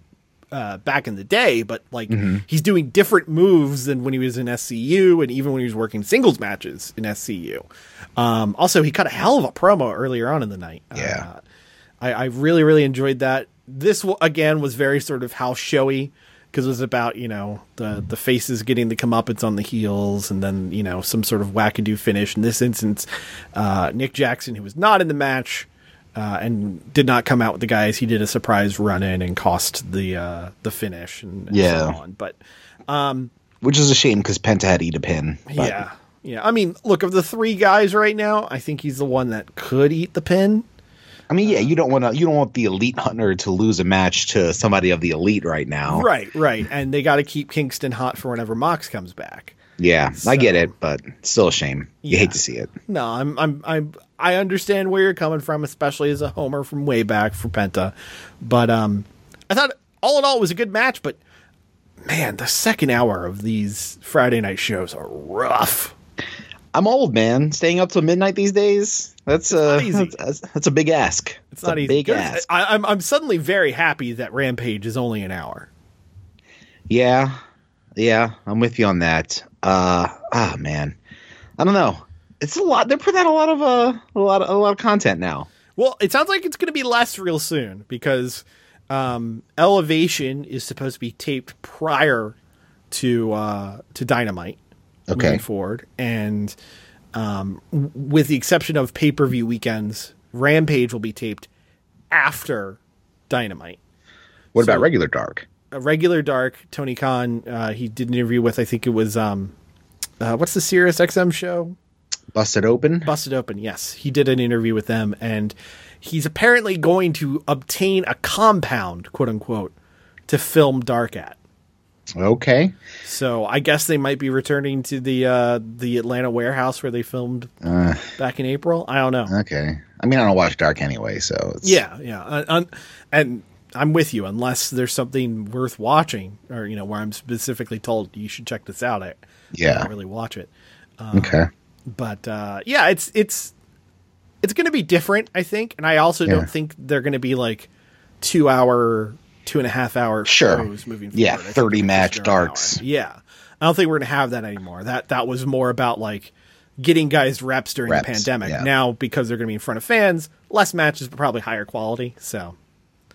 uh, back in the day, but like he's doing different moves than when he was in SCU and even when he was working singles matches in SCU. Um, also, he cut a hell of a promo earlier on in the night. Yeah. Uh, I, I really, really enjoyed that. This again was very sort of house showy because it was about you know the the faces getting the comeuppance on the heels, and then you know some sort of wackadoo finish. In this instance, uh, Nick Jackson, who was not in the match uh, and did not come out with the guys, he did a surprise run in and cost the uh, the finish and, and Yeah. so on. But Which is a shame because Penta had eat a pin. but- yeah, yeah. I mean, look of the three guys right now, I think he's the one that could eat the pin. I mean, yeah, you don't want to. You don't want the elite hunter to lose a match to somebody of the elite right now. Right, right. And they got to keep Kingston hot for whenever Mox comes back. Yeah, I get it, but still a shame. You Yeah. hate to see it. No, I'm, I'm, I'm, I understand where you're coming from, especially as a homer from way back for Penta. But um, I thought all in all it was a good match. But man, the second hour of these Friday night shows are rough. I'm old, man. Staying up till midnight these days. That's uh, that's, that's a big ask. It's not easy. Big There's- ask. I, I'm, I'm suddenly very happy that Rampage is only an hour. Yeah, yeah, I'm with you on that. Uh, ah, man, I don't know. It's a lot. They're putting out a lot of uh, a lot of a lot of content now. Well, it sounds like it's going to be less real soon because um, Elevation is supposed to be taped prior to uh, to Dynamite Okay. moving forward, and um, with the exception of pay per view weekends, Rampage will be taped after Dynamite. What So- about regular dark? A regular Dark, Tony Khan, uh, he did an interview with I think it was um, uh, what's the Sirius XM show? Busted open. Busted Open. Yes, he did an interview with them, and he's apparently going to obtain a compound, quote unquote, to film Dark at. Okay. So I guess they might be returning to the uh, the Atlanta warehouse where they filmed Uh, back in April. I don't know. okay. I mean, I don't watch Dark anyway, so it's, Yeah, yeah, uh, un- and I'm with you. Unless there's something worth watching, or you know, where I'm specifically told you should check this out, I, I Yeah. don't really watch it. Okay. But uh, yeah, it's it's it's going to be different, I think, and I also Yeah. don't think they're going to be like two hour, two and a half hour Sure. shows moving forward. Yeah, 30 match just an hour. darks. Yeah, I don't think we're going to have that anymore. That that was more about like getting guys reps during Reps, the pandemic. yeah. Now because they're going to be in front of fans, less matches, but probably higher quality. So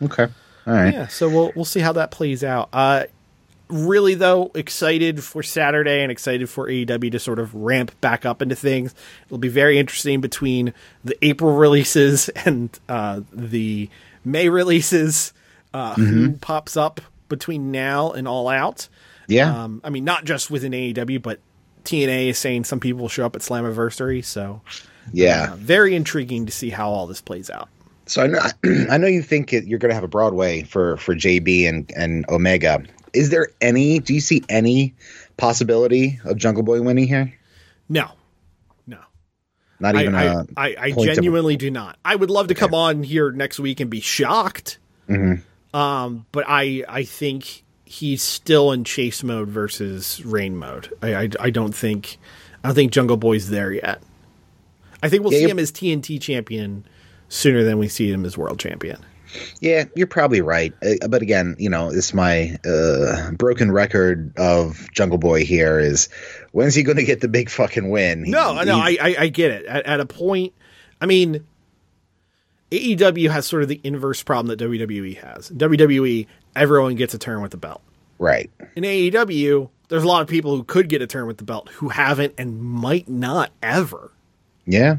Okay. All right. yeah, so we'll we'll see how that plays out. Uh, really though, excited for Saturday and excited for AEW to sort of ramp back up into things. It'll be very interesting between the April releases [laughs] and uh, the May releases. Uh, Who pops up between now and All Out? Yeah. Um, I mean, not just within AEW, but TNA is saying some people will show up at Slammiversary. So yeah. uh, very intriguing to see how all this plays out. So I know [clears throat] I know you think it, you're going to have a Broadway for for JB and and Omega. Is there any? Do you see any possibility of Jungle Boy winning here? No, no. Not even I, a I, I of- genuinely do not. I would love to come on here next week and be shocked. Mm-hmm. Um, but I I think he's still in chase mode versus reign mode. I, I, I don't think I don't think Jungle Boy's there yet. I think we'll Yeah, see him as TNT champion sooner than we see him as world champion. Yeah, you're probably right. Uh, But again, you know, it's my uh, broken record of Jungle Boy here is when's he going to get the big fucking win? He- No, no, I, I, I get it. At, at a point, I mean, AEW has sort of the inverse problem that WWE has. WWE, everyone gets a turn with the belt. right. In AEW, there's a lot of people who could get a turn with the belt who haven't and might not ever. Yeah,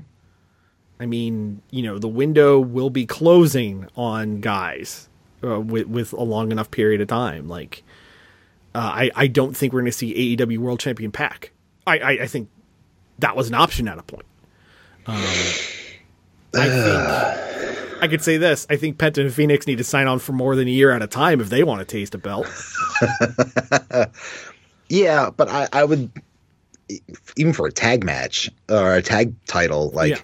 I mean, you know, the window will be closing on guys uh, with with a long enough period of time. Like, uh, I I don't think we're going to see AEW World Champion PAC. I, I I think that was an option at a point. Um, I think [sighs] I could say this. I think Penta and Fénix need to sign on for more than a year at a time if they want to taste a belt. [laughs] yeah, but I, I would even for a tag match or a tag title, like Yeah.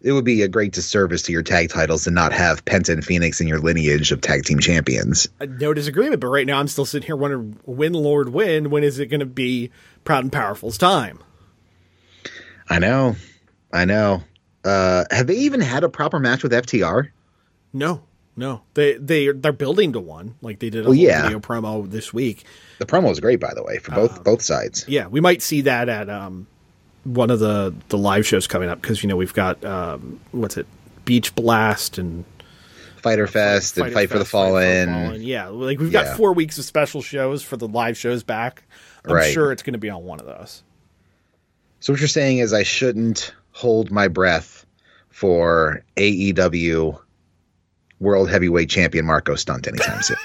it would be a great disservice to your tag titles to not have Penta and Fénix in your lineage of tag team champions. Uh, no disagreement, but right now I'm still sitting here wondering when Lord win. When is it going to be Proud and Powerful's time? I know, I know. Uh, have they even had a proper match with FTR? No, no. They they they're building to one. Like they did a Well, yeah. video promo this week. The promo was great, by the way, for both both sides. Yeah, we might see that at um one of the the live shows coming up because you know we've got um what's it Beach Blast and Fyter Fest and Fighter Fight for the Fest, Fight Fallen. Yeah, like we've got Yeah. four weeks of special shows for the live shows back. I'm Right. sure it's going to be on one of those. So what you're saying is I shouldn't hold my breath for AEW World Heavyweight Champion Marko Stunt anytime soon.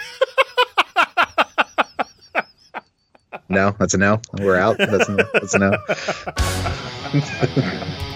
[laughs] no, that's a no. We're out. That's a, that's a no. [laughs]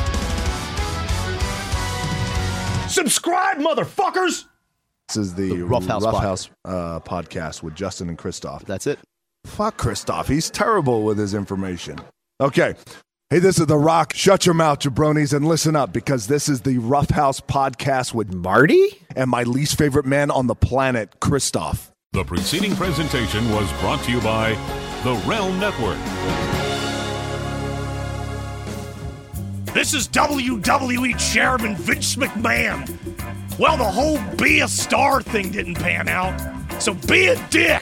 Subscribe, motherfuckers! This is the, The Rough House Rough House uh, podcast with Justin and Christoph. That's it. Fuck Christoph. He's terrible with his information. Okay. Hey, this is The Rock. Shut your mouth, jabronis, and listen up because this is the Rough House podcast with Marty? and my least favorite man on the planet, Christoph. The preceding presentation was brought to you by the Realm Network. This is WWE Chairman Vince McMahon. Well, the whole be a star thing didn't pan out, so be a dick.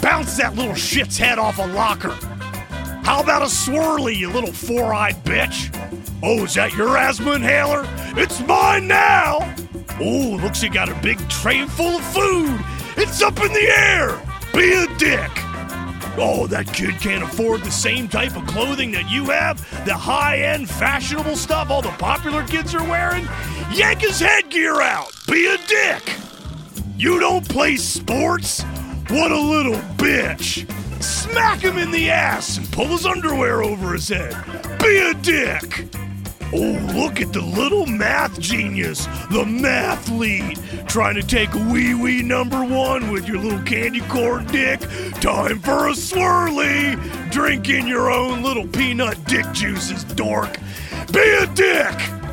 Bounce that little shit's head off a locker. How about a swirly, you little four eyed bitch? Oh, is that your asthma inhaler? It's mine now! Oh, looks you got a big tray full of food. It's up in the air. Be a dick. Oh, that kid can't afford the same type of clothing that you have, the high end, fashionable stuff all the popular kids are wearing. Yank his headgear out. Be a dick. You don't play sports? What a little bitch. Smack him in the ass and pull his underwear over his head. Be a dick. Oh, look at the little math genius, the math lead, trying to take wee wee number one with your little candy corn dick. Time for a swirly. Drink in your own little peanut dick juices, dork. Be a dick.